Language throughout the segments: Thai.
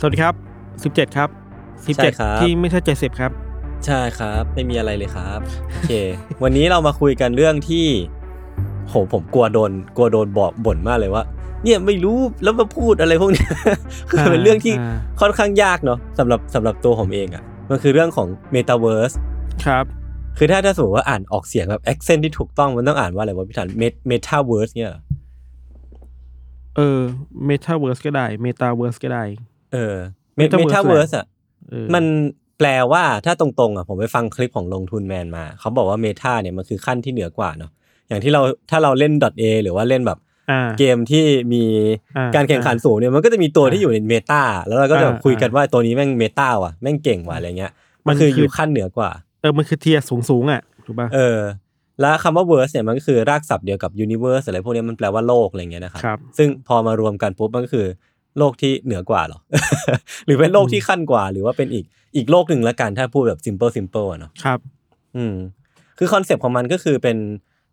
สวัสดีครับ 17ครับใช่ครับ 17 ที่ไม่ใช่70 ครับ ใช่ครับ ไม่มีอะไรเลยครับโอเค วันนี้เรามาคุยกันเรื่องที่โหผมกลัวโดนกลัวโดนบอกบ่นมากเลยว่า เนี่ยไม่รู้แล้วมาพูดอะไรพวกเนี้ยคือเป็นเรื่องที่อ่าค่อนข้างยากเนาะสำหรับสำหรับตัวผมเองอะ่ะ มันคือเรื่องของ Metaverse ครับ คือถ้าถ้าสมมติว่าอ่านออกเสียงแบบ accent ที่ถูกต้องมันต้องอ่านว่าอะไรวะพี่ธัน Met- Metaverse เนี่ยเหรอเออ Metaverse ก็ได้ Metaverse ก็ได้ เออ Metaverse Metaverse อะเออมันแปลว่าถ้าตรงๆอะผมไปฟังคลิปของลงทุนแมนมา เขาบอกว่า Meta เนี่ยมันคือขั้นที่เหนือกว่าเนาะอย่างที่เราถ้าเราเล่น .a หรือว่าเล่นแบบอ่าเกมที่มีอ่าการแข่งขันสูงเนี่ยมันก็จะมีตัวที่อยู่ในเมตาแล้วเราก็จะอ่าคุยกันว่าตัวนี้แม่งเมตาว่ะแม่งเก่งว่ะอะไรเงี้ย มันมันคือคืออยู่ขั้นเหนือกว่า เออมันคือ tier สูงสูงๆอะถูกป่ะเออ แล้วคำว่า verse เนี่ยมันก็คือรากศัพท์เดียวกับ universe อะไรพวกเนี้ยมันแปลว่าโลกอะไรเงี้ยนะครับครับซึ่งพอมารวมกันปุ๊บมันก็คือ โลกที่เหนือกว่าเหรอ หรือเป็นโลกที่ขั้นกว่า หรือว่าเป็นอีกอีกโลกหนึ่งละกันถ้าพูดแบบ simple simple อะเนาะครับ อืม คือคอนเซปต์ของมันก็คือเป็น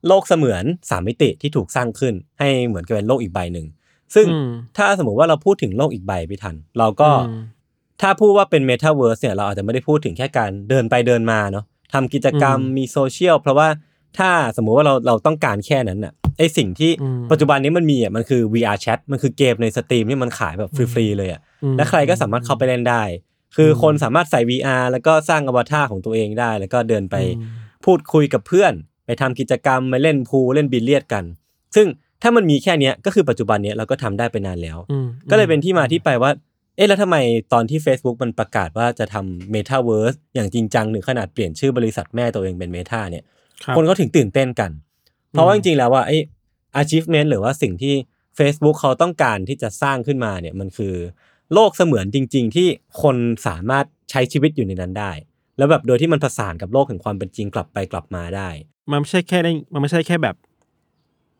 โลกเสมือนสามมิติที่ถูกสร้างขึ้น ให้เหมือนกับเป็นโลกอีกใบหนึ่ง ซึ่งอืมถ้าสมมติว่าเราพูดถึงโลกอีกใบพี่ธัน เราก็อืมถ้าพูดว่าเป็นเมตาเวิร์สเนี่ยเราอาจจะไม่ได้พูดถึงแค่การเดินไปเดินมาเนาะทำกิจกรรมอืมมีโซเชียลเพราะว่าถ้าสมมุติว่าเราเราต้องการแค่นั้นน่ะ ไอ้สิ่งที่อืมปัจจุบันนี้มันมีอะมันคือ VR Chat มันคือเกมใน Steam ที่มันขายแบบฟรีๆเลยอะอืมและใครก็สามารถเข้าไปเล่นได้ คือคนสามารถใส่ VR แล้วก็สร้างอวตารของตัวเองได้ แล้วก็เดินไปอืมพูดคุยกับเพื่อน ไปทำกิจกรรมไปเล่นพูลเล่นบิลเลียดกัน ซึ่งถ้ามันมีแค่เนี้ยก็คือปัจจุบันเนี้ยเราก็ทำได้ไปนานแล้วอืมก็เลยเป็นที่มาที่ไปว่าเอ๊ะแล้วทำไมตอนที่ Facebook มันประกาศว่าจะทำ Metaverse อย่างจริงจังถึงขนาดเปลี่ยนชื่อบริษัทแม่ตัวเองเป็น Meta เนี่ยครับคนเขาถึงตื่นเต้นกัน เพราะว่าจริงๆแล้วว่าไอ้ achievement หรือว่าสิ่งที่ Facebook เขาต้องการที่จะสร้างขึ้นมาเนี่ยมันคือ โลกเสมือนจริง ๆ ที่คนสามารถใช้ชีวิตอยู่ในนั้นได้ แล้วแบบโดยที่มันผสานกับโลกแห่งความเป็นจริงกลับไปกลับมาได้ มันไม่ใช่แค่เล่นมันไม่ใช่แค่แบบ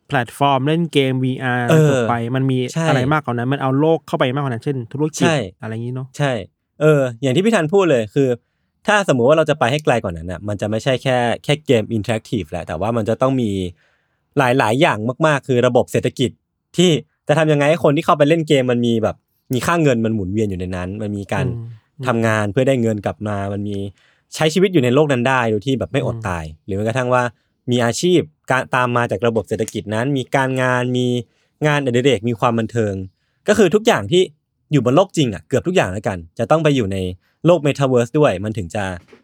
แพลตฟอร์มเล่นเกม VR เออจบไปมันมีใช่อะไรมากกว่านั้น มันเอาโลกเข้าไปมากกว่านั้นเช่น ธุรกิจใช่อะไรอย่างนี้เนาะใช่ เออ อย่างที่พี่ธันพูดเลยคือ ถ้าสมมุติว่าเราจะไปให้ไกลกว่านั้นน่ะมันจะไม่ใช่แค่แค่เกม interactive แหละแต่ว่ามันจะต้องมีหลาย ๆ อย่างมาก ๆ คือระบบเศรษฐกิจที่จะทำยังไงให้คนที่เข้าไปเล่นเกมมันมีแบบมีค่าเงินมันหมุนเวียนอยู่ในนั้น มันมีการอืมทำงานเพื่อได้เงินกลับมา มันมีใช้ชีวิตอยู่ในโลกนั้นได้โดยที่แบบไม่อดอืมตาย หรือแม้กระทั่งว่ามีอาชีพการตามมาจากระบบเศรษฐกิจนั้น มีการงานมีงานอดิเรกมีความบันเทิง ก็คือทุกอย่างที่ อยู่บนโลกจริงอะเกือบทุกอย่างแล้วกัน จะต้องไปอยู่ในโลกเมตาเวิร์สด้วย มันถึงจะ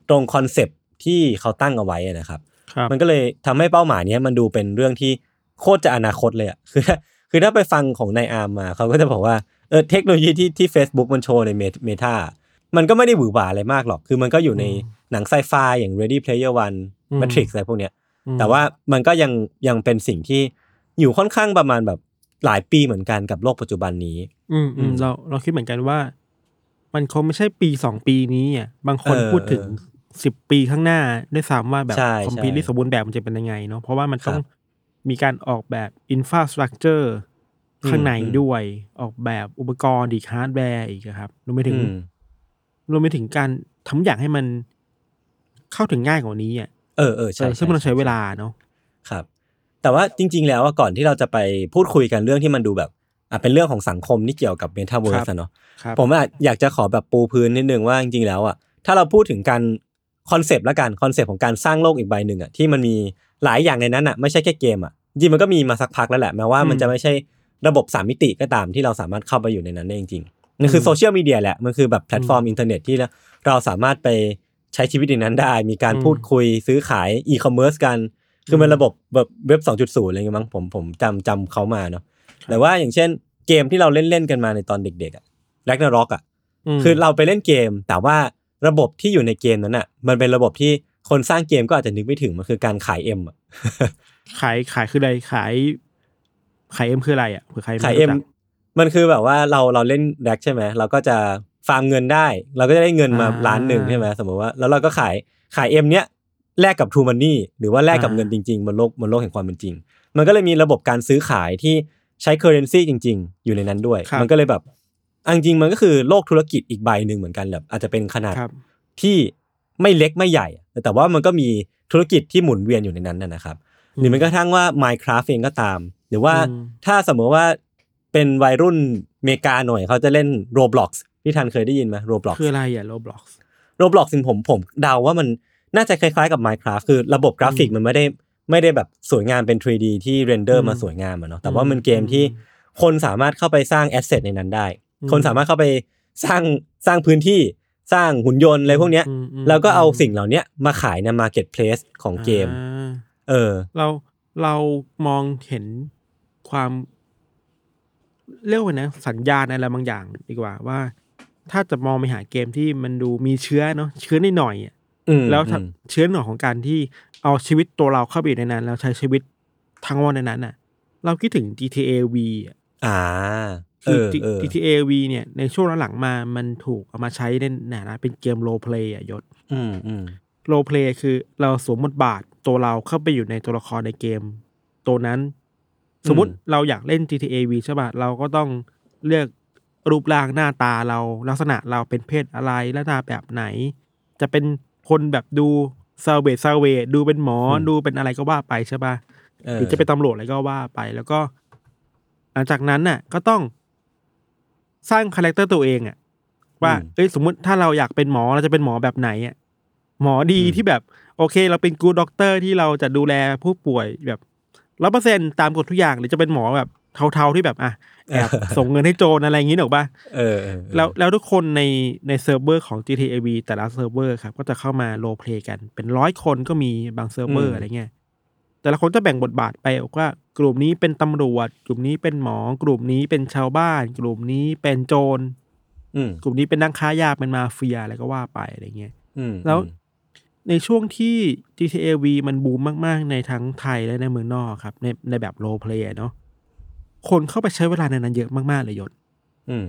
ตรงคอนเซปต์ที่เขาตั้งเอาไว้อะนะครับครับ มันก็เลยทำให้เป้าหมายเนี้ยมันดูเป็นเรื่องที่โคตรจะอนาคตเลยอะคือถ้าคือถ้าไปฟังของนายอาร์มมา เขาก็จะบอกว่าเออเทคโนโลยีที่ที่ Facebook มันโชว์ในเมตามันก็ไม่ได้หวือหวาอะไรมากหรอก คือมันก็อยู่ในหนังไซไฟอย่าง Ready Player One อืม Matrix อะไรพวกเนี้ยอืมแต่ว่ามันก็ยังยังเป็นสิ่งที่อยู่ค่อนข้างประมาณแบบ หลายปีเหมือนกันกับโลกปัจจุบันนี้ อืมอือืมมเราเราคิดเหมือนกันว่า มันคงไม่ใช่ปีสองปีนี้อะบางคนเออพูดถึงเออสิบปีข้างหน้าได้ด้วยซ้ำว่าแบบใช่คอมพิวใช่ที่สมบูรณ์แบบมันจะเป็นยังไงเนาะเพราะว่ามันต้องครับมีการออกแบบอินฟ a าสตรักเจอร์อืมข้างในอืมด้วย ออกแบบอุปกรณ์อีกฮาร์ดแวร์อีกอะครับรวมไปถึง อืมรวมไปถึงการทำอย่างให้มันเข้าถึงง่ายกว่านี้อะเออเออใช่เออซึ่งมันต้องใช้เวลาเนาะ ครับ แต่ว่าจริง ๆ แล้วอะก่อนที่เราจะไปพูดคุยกันเรื่องที่มันดูแบบอะเป็นเรื่องของสังคมที่เกี่ยวกับเมตาเวิร์สเนาะครับผมอะอยากจะขอแบบปูพื้นนิดนึงว่าจริงๆแล้วอะถ้าเราพูดถึงการ concept ละกัน concept ของการสร้างโลกอีกใบหนึ่งอะที่มันมีหลายอย่างในนั้นอะไม่ใช่แค่เกมอะจริงๆมันก็มีมาสักพักแล้วแหละแม้ว่ามันจะไม่ใช่ระบบสามมิติก็ตามที่เราสามารถเข้าไปอยู่ในนั้นได้จริงๆมันคือโซเชียลมีเดียแหละมันคือแบบแพลตฟอร์มอินเทอร์เน็ตที่เราสามารถไปใช้ชีวิตในนั้นได้ มีการอืมพูดคุยซื้อขายอีคอมเมิร์ซกัน คือมันระบบแบบเว็บ 2.0 อะไรเงี้ยมั้งผมผมจำจำเขามาเนาะแต่ว่าอย่างเช่นเกมที่เราเล่นเล่นๆกันมาในตอนเด็กๆอะ Ragnarok อะมคือเราไปเล่นเกม แต่ว่าระบบที่อยู่ในเกมนั้นอะมันเป็นระบบที่คนสร้างเกมก็อาจจะนึกไม่ถึงมันคือการขาย M อะขายขายคืออะไรขายขาย M คืออะไรอะเผื่อใครไม่รู้จักมันคือแบบว่าเราเราเล่นแร็กใช่ไหมเราก็จะฟาร์มเงินได้ เราก็จะได้เงินมาอ่าล้านหนึ่งใช่ไหมสมมติว่า แล้วเราก็ขายขาย M เนี้ย แลกกับ TrueMoney หรือว่าแลกกับอ่าเงินจริงๆบนโลกบนโลกแห่งความเป็นจริง มันก็เลยมีระบบการซื้อขายที่ใช้ currency จริง ๆ อยู่ในนั้นด้วย มันก็เลยแบบเอาจริงๆมันก็คือโลกธุรกิจอีกใบหนึ่งเหมือนกันแบบอาจจะเป็นขนาดครับที่ไม่เล็กไม่ใหญ่ แต่ว่ามันก็มีธุรกิจที่หมุนเวียนอยู่ในนั้นนะนะครับหรือแม้กระทั่งว่า Minecraft เองก็ตาม หรือว่าอืมถ้าสมมติว่าเป็นวัยรุ่นเมกาหน่อยเขาจะเล่น Roblox พี่ทันเคยได้ยินไหม Roblox คืออะไรอะ Roblox Roblox จริงผมผมเดาว่ามัน น่าจะคล้ายๆกับ Minecraft คือระบบกราฟิกอืมมันไม่ได้ไม่ได้แบบสวยงามเป็น 3D ที่ render อืมมาสวยงามอะเนาะแต่ว่ามันเกมอืมที่คนสามารถเข้าไปสร้าง asset ในนั้นได้อืมคนสามารถเข้าไปสร้างสร้างพื้นที่สร้างหุ่นยนต์อะไรพวกเนี้ยอืมอืมแล้วก็เอาอืมสิ่งเหล่าเนี้ยมาขายใน Marketplace ของเกมอ่าเออ เราเรามองเห็นความเรียกว่านะสัญญาณอะไรบางอย่างดีกว่าว่า ถ้าจะมองไปหาเกมที่มันดูมีเชื้อเนาะเชื้อนิดหน่อยๆอะอืม แล้วถ้าอืมเชื้อหน่อยของการที่เอาชีวิตตัวเราเข้าไปอยู่ในนั้น แล้วใช้ชีวิตทั้งวันในนั้นน่ะ เราคิดถึง GTA V อะอ่าเอคืออเออ GTA V เนี่ยในช่วงหลังๆมามันถูกเอามาใช้ในฐานะเป็นเกมโรเพลย์อะยศอืมอืมโรเพลย์คือเราสวมบทบาทตัวเราเข้าไปอยู่ในตัวละครในเกม ตัวนั้น สมมุติเราอยากเล่น GTA V ใช่ป่ะเราก็ต้องเลือกรูปร่างหน้าตาเราลักษณะเราเป็นเพศอะไรหน้าตาแบบไหน จะเป็น คนแบบดูซาเวซาเวดูเป็นหมออดูเป็นอะไรก็ว่าไปใช่ป่ะเออหรือจะเป็นตำรวจอะไรก็ว่าไป แล้วก็ หลังจากนั้นน่ะ ก็ต้องสร้าง character ตัวเองอะว่าเอ้ยสมมุติถ้าเราอยากเป็นหมอเราจะเป็นหมอแบบไหนอะหมอดีที่แบบ โอเค เราเป็น good doctor ที่เราจะดูแลผู้ป่วยแบบร้อยเปอร์เซ็นต์ตามกฎทุกอย่างหรือจะเป็นหมอแบบ เทาๆที่แบบอะแอบส่งเงินให้โจรอะไรอย่างงี้หรอกปะเออเออเออแล้วแล้วทุกคนในในเซิร์ฟเวอร์ของ GTA V แต่ละเซิร์ฟเวอร์ครับก็จะเข้ามา roleplay กัน เป็นร้อยคนก็มีบางเซิร์ฟเวอร์อะไรเงี้ยแต่ละคนจะแบ่งบทบาทไปว่ากลุ่มนี้เป็นตำรวจ กลุ่มนี้เป็นหมอ กลุ่มนี้เป็นชาวบ้าน กลุ่มนี้เป็นโจรอืมกลุ่มนี้เป็นนักค้ายาเป็นมาเฟียอะไรก็ว่าไปอะไรเงี้ยอืมแล้วในช่วงที่ GTA V มันบูมมาก ๆ ในทั้งไทยและในเมืองนอกครับ ในในแบบ roleplay เนาะ คนเข้าไปใช้เวลาในนั้นเยอะมากๆเลยยศอืม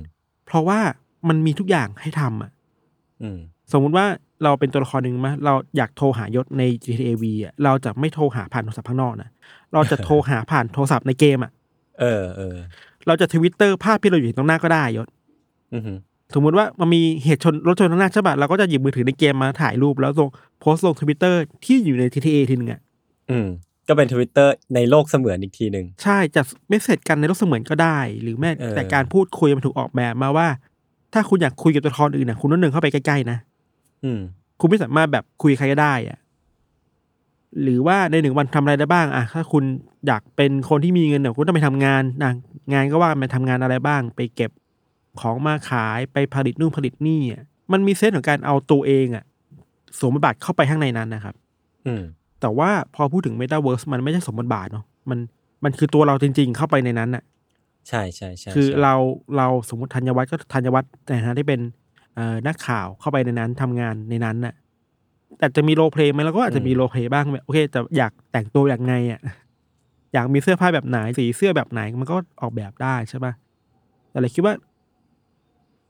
เพราะว่ามันมีทุกอย่างให้ทำอะอืมสมมุติว่าเราเป็นตัวละครหนึ่งมาเราอยากโทรหายศใน GTA V อะเราจะไม่โทรหาผ่านโทรศัพท์ข้างนอกนะเราจะโทรหาผ่านโทรศัพท์ในเกมอะเออเออเราจะทวิตเตอร์ภาพที่เราอยู่ตรงหน้าก็ได้ยศอืมสมมุติว่ามันมีเหตุชนรถชนข้างหน้าใช่ปะเราก็จะหยิบมือถือในเกมมาถ่ายรูปแล้วลงโพสต์ลงทวิตเตอร์ที่อยู่ใน GTA ทีนึงอะอืม ก็เป็นทวิตเตอร์ในโลกเสมือนอีกทีหนึ่งใช่จะ message กันในโลกเสมือนก็ได้ หรือแม้เออแต่การพูดคุยมันถูกออกแบบมาว่า ถ้าคุณอยากคุยกับตัวละครอื่นนะคุณต้องเดินเข้าไปใกล้ๆนะอืม คุณไม่สามารถแบบคุยกับใครก็ได้อะหรือว่าในหนึ่งวันทำอะไรได้บ้างอะถ้าคุณอยากเป็นคนที่มีเงินเนี่ยคุณต้องไปทำงานนะงานก็ว่าไปทำงานอะไรบ้าง ไปเก็บของมาขายไปผลิตนู่นผลิตนี่อะมันมีเซนส์ของการเอาตัวเองอะสวมบทบาทเข้าไปข้างในนั้นนะครับ อืม แต่ว่าพอพูดถึง Metaverse มันไม่ใช่สมบทบาทเนาะมันมันคือตัวเราจริง ๆ เข้าไปในนั้นอะใช่ใช่ใช่คือใช่เราเราสมมติธัญวัฒน์ก็ธัญวัฒน์ในฐานะที่เป็นเอ่อนักข่าวเข้าไปในนั้นทำงานในนั้นน่ะแต่จะมี roleplay ไหมเราก็อาจจะมี roleplay บ้างแบบโอเคจะอยากแต่งตัวอย่างไงอะอยากมีเสื้อผ้าแบบไหนสีเสื้อแบบไหนมันก็ออกแบบได้ใช่ปะแต่เราคิดว่า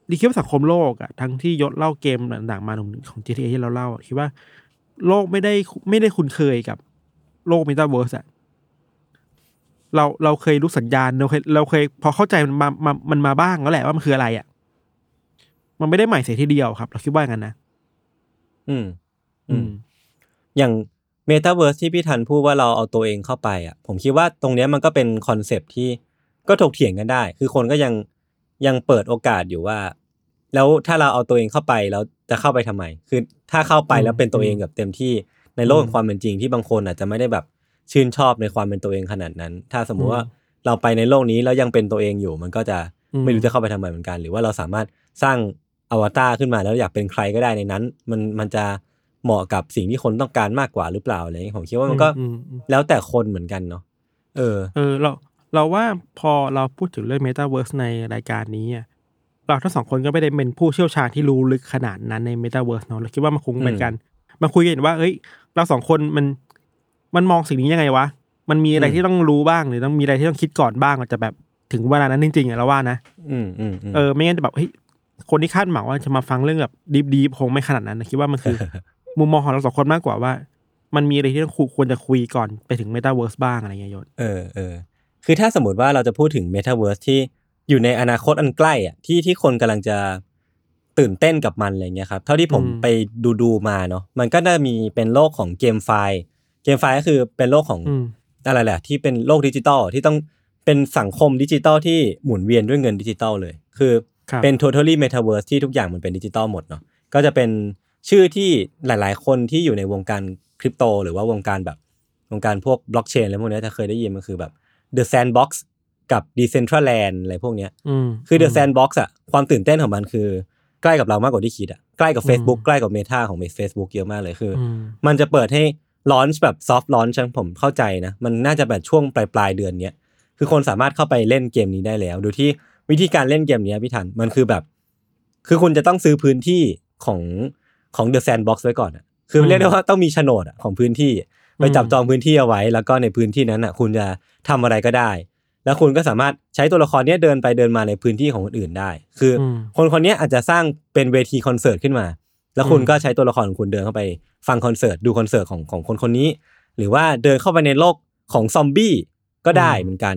ดิคิดว่าสังคมโลกอะทั้งที่ยศเล่าเกมต่างๆมาของของ GTA ที่เราเล่าอะคิดว่า โลกไม่ได้ไม่ได้คุ้นเคยกับโลก m e t a เวิร์สอะเราเราเคยรู้สัญญาณเราเคยเราเคยพอเข้าใจมันมามามันมาบ้างแล้วแหละว่ามันคืออะไรอะมันไม่ได้ใหม่เสียทีเดียวครับ เราคิดว่างั้นนะ อืม อืม อย่างเมตาเวิร์สที่พี่ทันพูดว่าเราเอาตัวเองเข้าไปอะ ผมคิดว่าตรงเนี้ยมันก็เป็น concept ที่ก็ถกเถียงกันได้ คือคนก็ยังยังเปิดโอกาสอยู่ว่า แล้วถ้าเราเอาตัวเองเข้าไปแล้ว จะเข้าไปทำไม คือถ้าเข้าไปแล้วเป็นตัวเองแบบเต็มที่ในโลกแห่งความเป็นจริงที่บางคนอาจจะไม่ได้แบบชื่นชอบในความเป็นตัวเองขนาดนั้น ถ้าสมมุติว่าเราไปในโลกนี้แล้วยังเป็นตัวเองอยู่ มันก็จะอืมไม่รู้จะเข้าไปทำไมเหมือนกัน หรือว่าเราสามารถสร้างอวตารขึ้นมาแล้วอยากเป็นใครก็ได้ในนั้น มันมันจะเหมาะกับสิ่งที่คนต้องการมากกว่าหรือเปล่าอะไรอย่างเงี้ยผมคิดว่ามันก็อืมอืมแล้วแต่คนเหมือนกันเนาะเออ เออเราเราว่าพอเราพูดถึงเรื่อง Metaverse ในรายการนี้อะ เราทั้งสองคนก็ไม่ได้เป็นผู้เชี่ยวชาญที่รู้ลึกขนาดนั้นใน Metaverse เนาะเราคิดว่ามันคงเป็นอืมการมาคุยกันว่าเอ้ย เราสองคนมันมันมองสิ่งนี้ยังไงวะ มันมีอะไรอืมที่ต้องรู้บ้างหรือต้องมีอะไรที่ต้องคิดก่อนบ้างก่อนจะแบบถึงเวลานั้นจริงๆอะเราว่านะอืมอืมอืมเออไม่งั้นจะแบบเฮ้ยคนที่คาดหวังว่าจะมาฟังเรื่องแบบดีๆคงไม่ขนาดนั้นนะคิดว่ามันคือ มุมมองของเราสองคนมากกว่าว่า มันมีอะไรที่ต้องคุยควรจะคุยก่อนไปถึง Metaverse บ้างอะไรเงี้ยยศเออเออคือถ้าสมมติว่าเราจะพูดถึง Metaverse ที่ อยู่ในอนาคตอันใกล้อะที่ที่คนกำลังจะตื่นเต้นกับมันอะไรเงี้ยครับเท่าที่ผมไปดูดูๆมาเนาะมันก็น่ามีเป็นโลกของเกมไฟล์GameFi ก็คือเป็นโลกของอืมอะไรแหละ ที่เป็นโลกดิจิตอลที่ต้องเป็นสังคมดิจิตอลที่หมุนเวียนด้วยเงินดิจิตอลเลย คือครับเป็น totally metaverse ที่ทุกอย่างมันเป็นดิจิตอลหมดเนาะก็จะเป็นชื่อที่หลาย ๆ คนที่อยู่ในวงการคริปโต หรือว่าวงการแบบวงการพวกบล็อกเชนอะไรพวกเนี้ยถ้าเคยได้ยินมันคือแบบ The Sandbox กับ Decentraland อะไรพวกเนี้ยอืมคือ The Sandbox อะความตื่นเต้นของมันคือ ใกล้กับเรามากกว่าที่คิดอะใกล้กับ Facebook ใกล้กับ Meta ของ Facebook เยอะมากเลยคืออืมมันจะเปิดให้ลอนช์แบบซอฟต์ลอนช์ผมเข้าใจนะ มันน่าจะแบบช่วงปลายปลายๆเดือนเนี้ยคือคนสามารถเข้าไปเล่นเกมนี้ได้แล้ว โดยที่วิธีการเล่นเกมเนี้ยพี่ทันมันคือแบบ คือคุณจะต้องซื้อพื้นที่ของของ The Sandbox ไว้ก่อนอะคืออืมเรียกได้ว่าต้องมีโฉนดอะของพื้นที่ ไปจับจองพื้นที่เอาไว้ แล้วก็ในพื้นที่นั้นอะคุณจะทำอะไรก็ได้ แล้วคุณก็สามารถใช้ตัวละครเนี้ยเดินไปเดินมาในพื้นที่ของคนอื่นได้ คืออมคนคนเนี้ยอาจจะสร้างเป็นเวทีคอนเสิร์ตขึ้นมา แล้วคุณอืมก็ใช้ตัวละครของคุณเดินเข้าไปฟังคอนเสิร์ตดูคอนเสิร์ตของของคนคนนี้ หรือว่าเดินเข้าไปในโลกของซอมบี้ก็ได้เหมือนกัน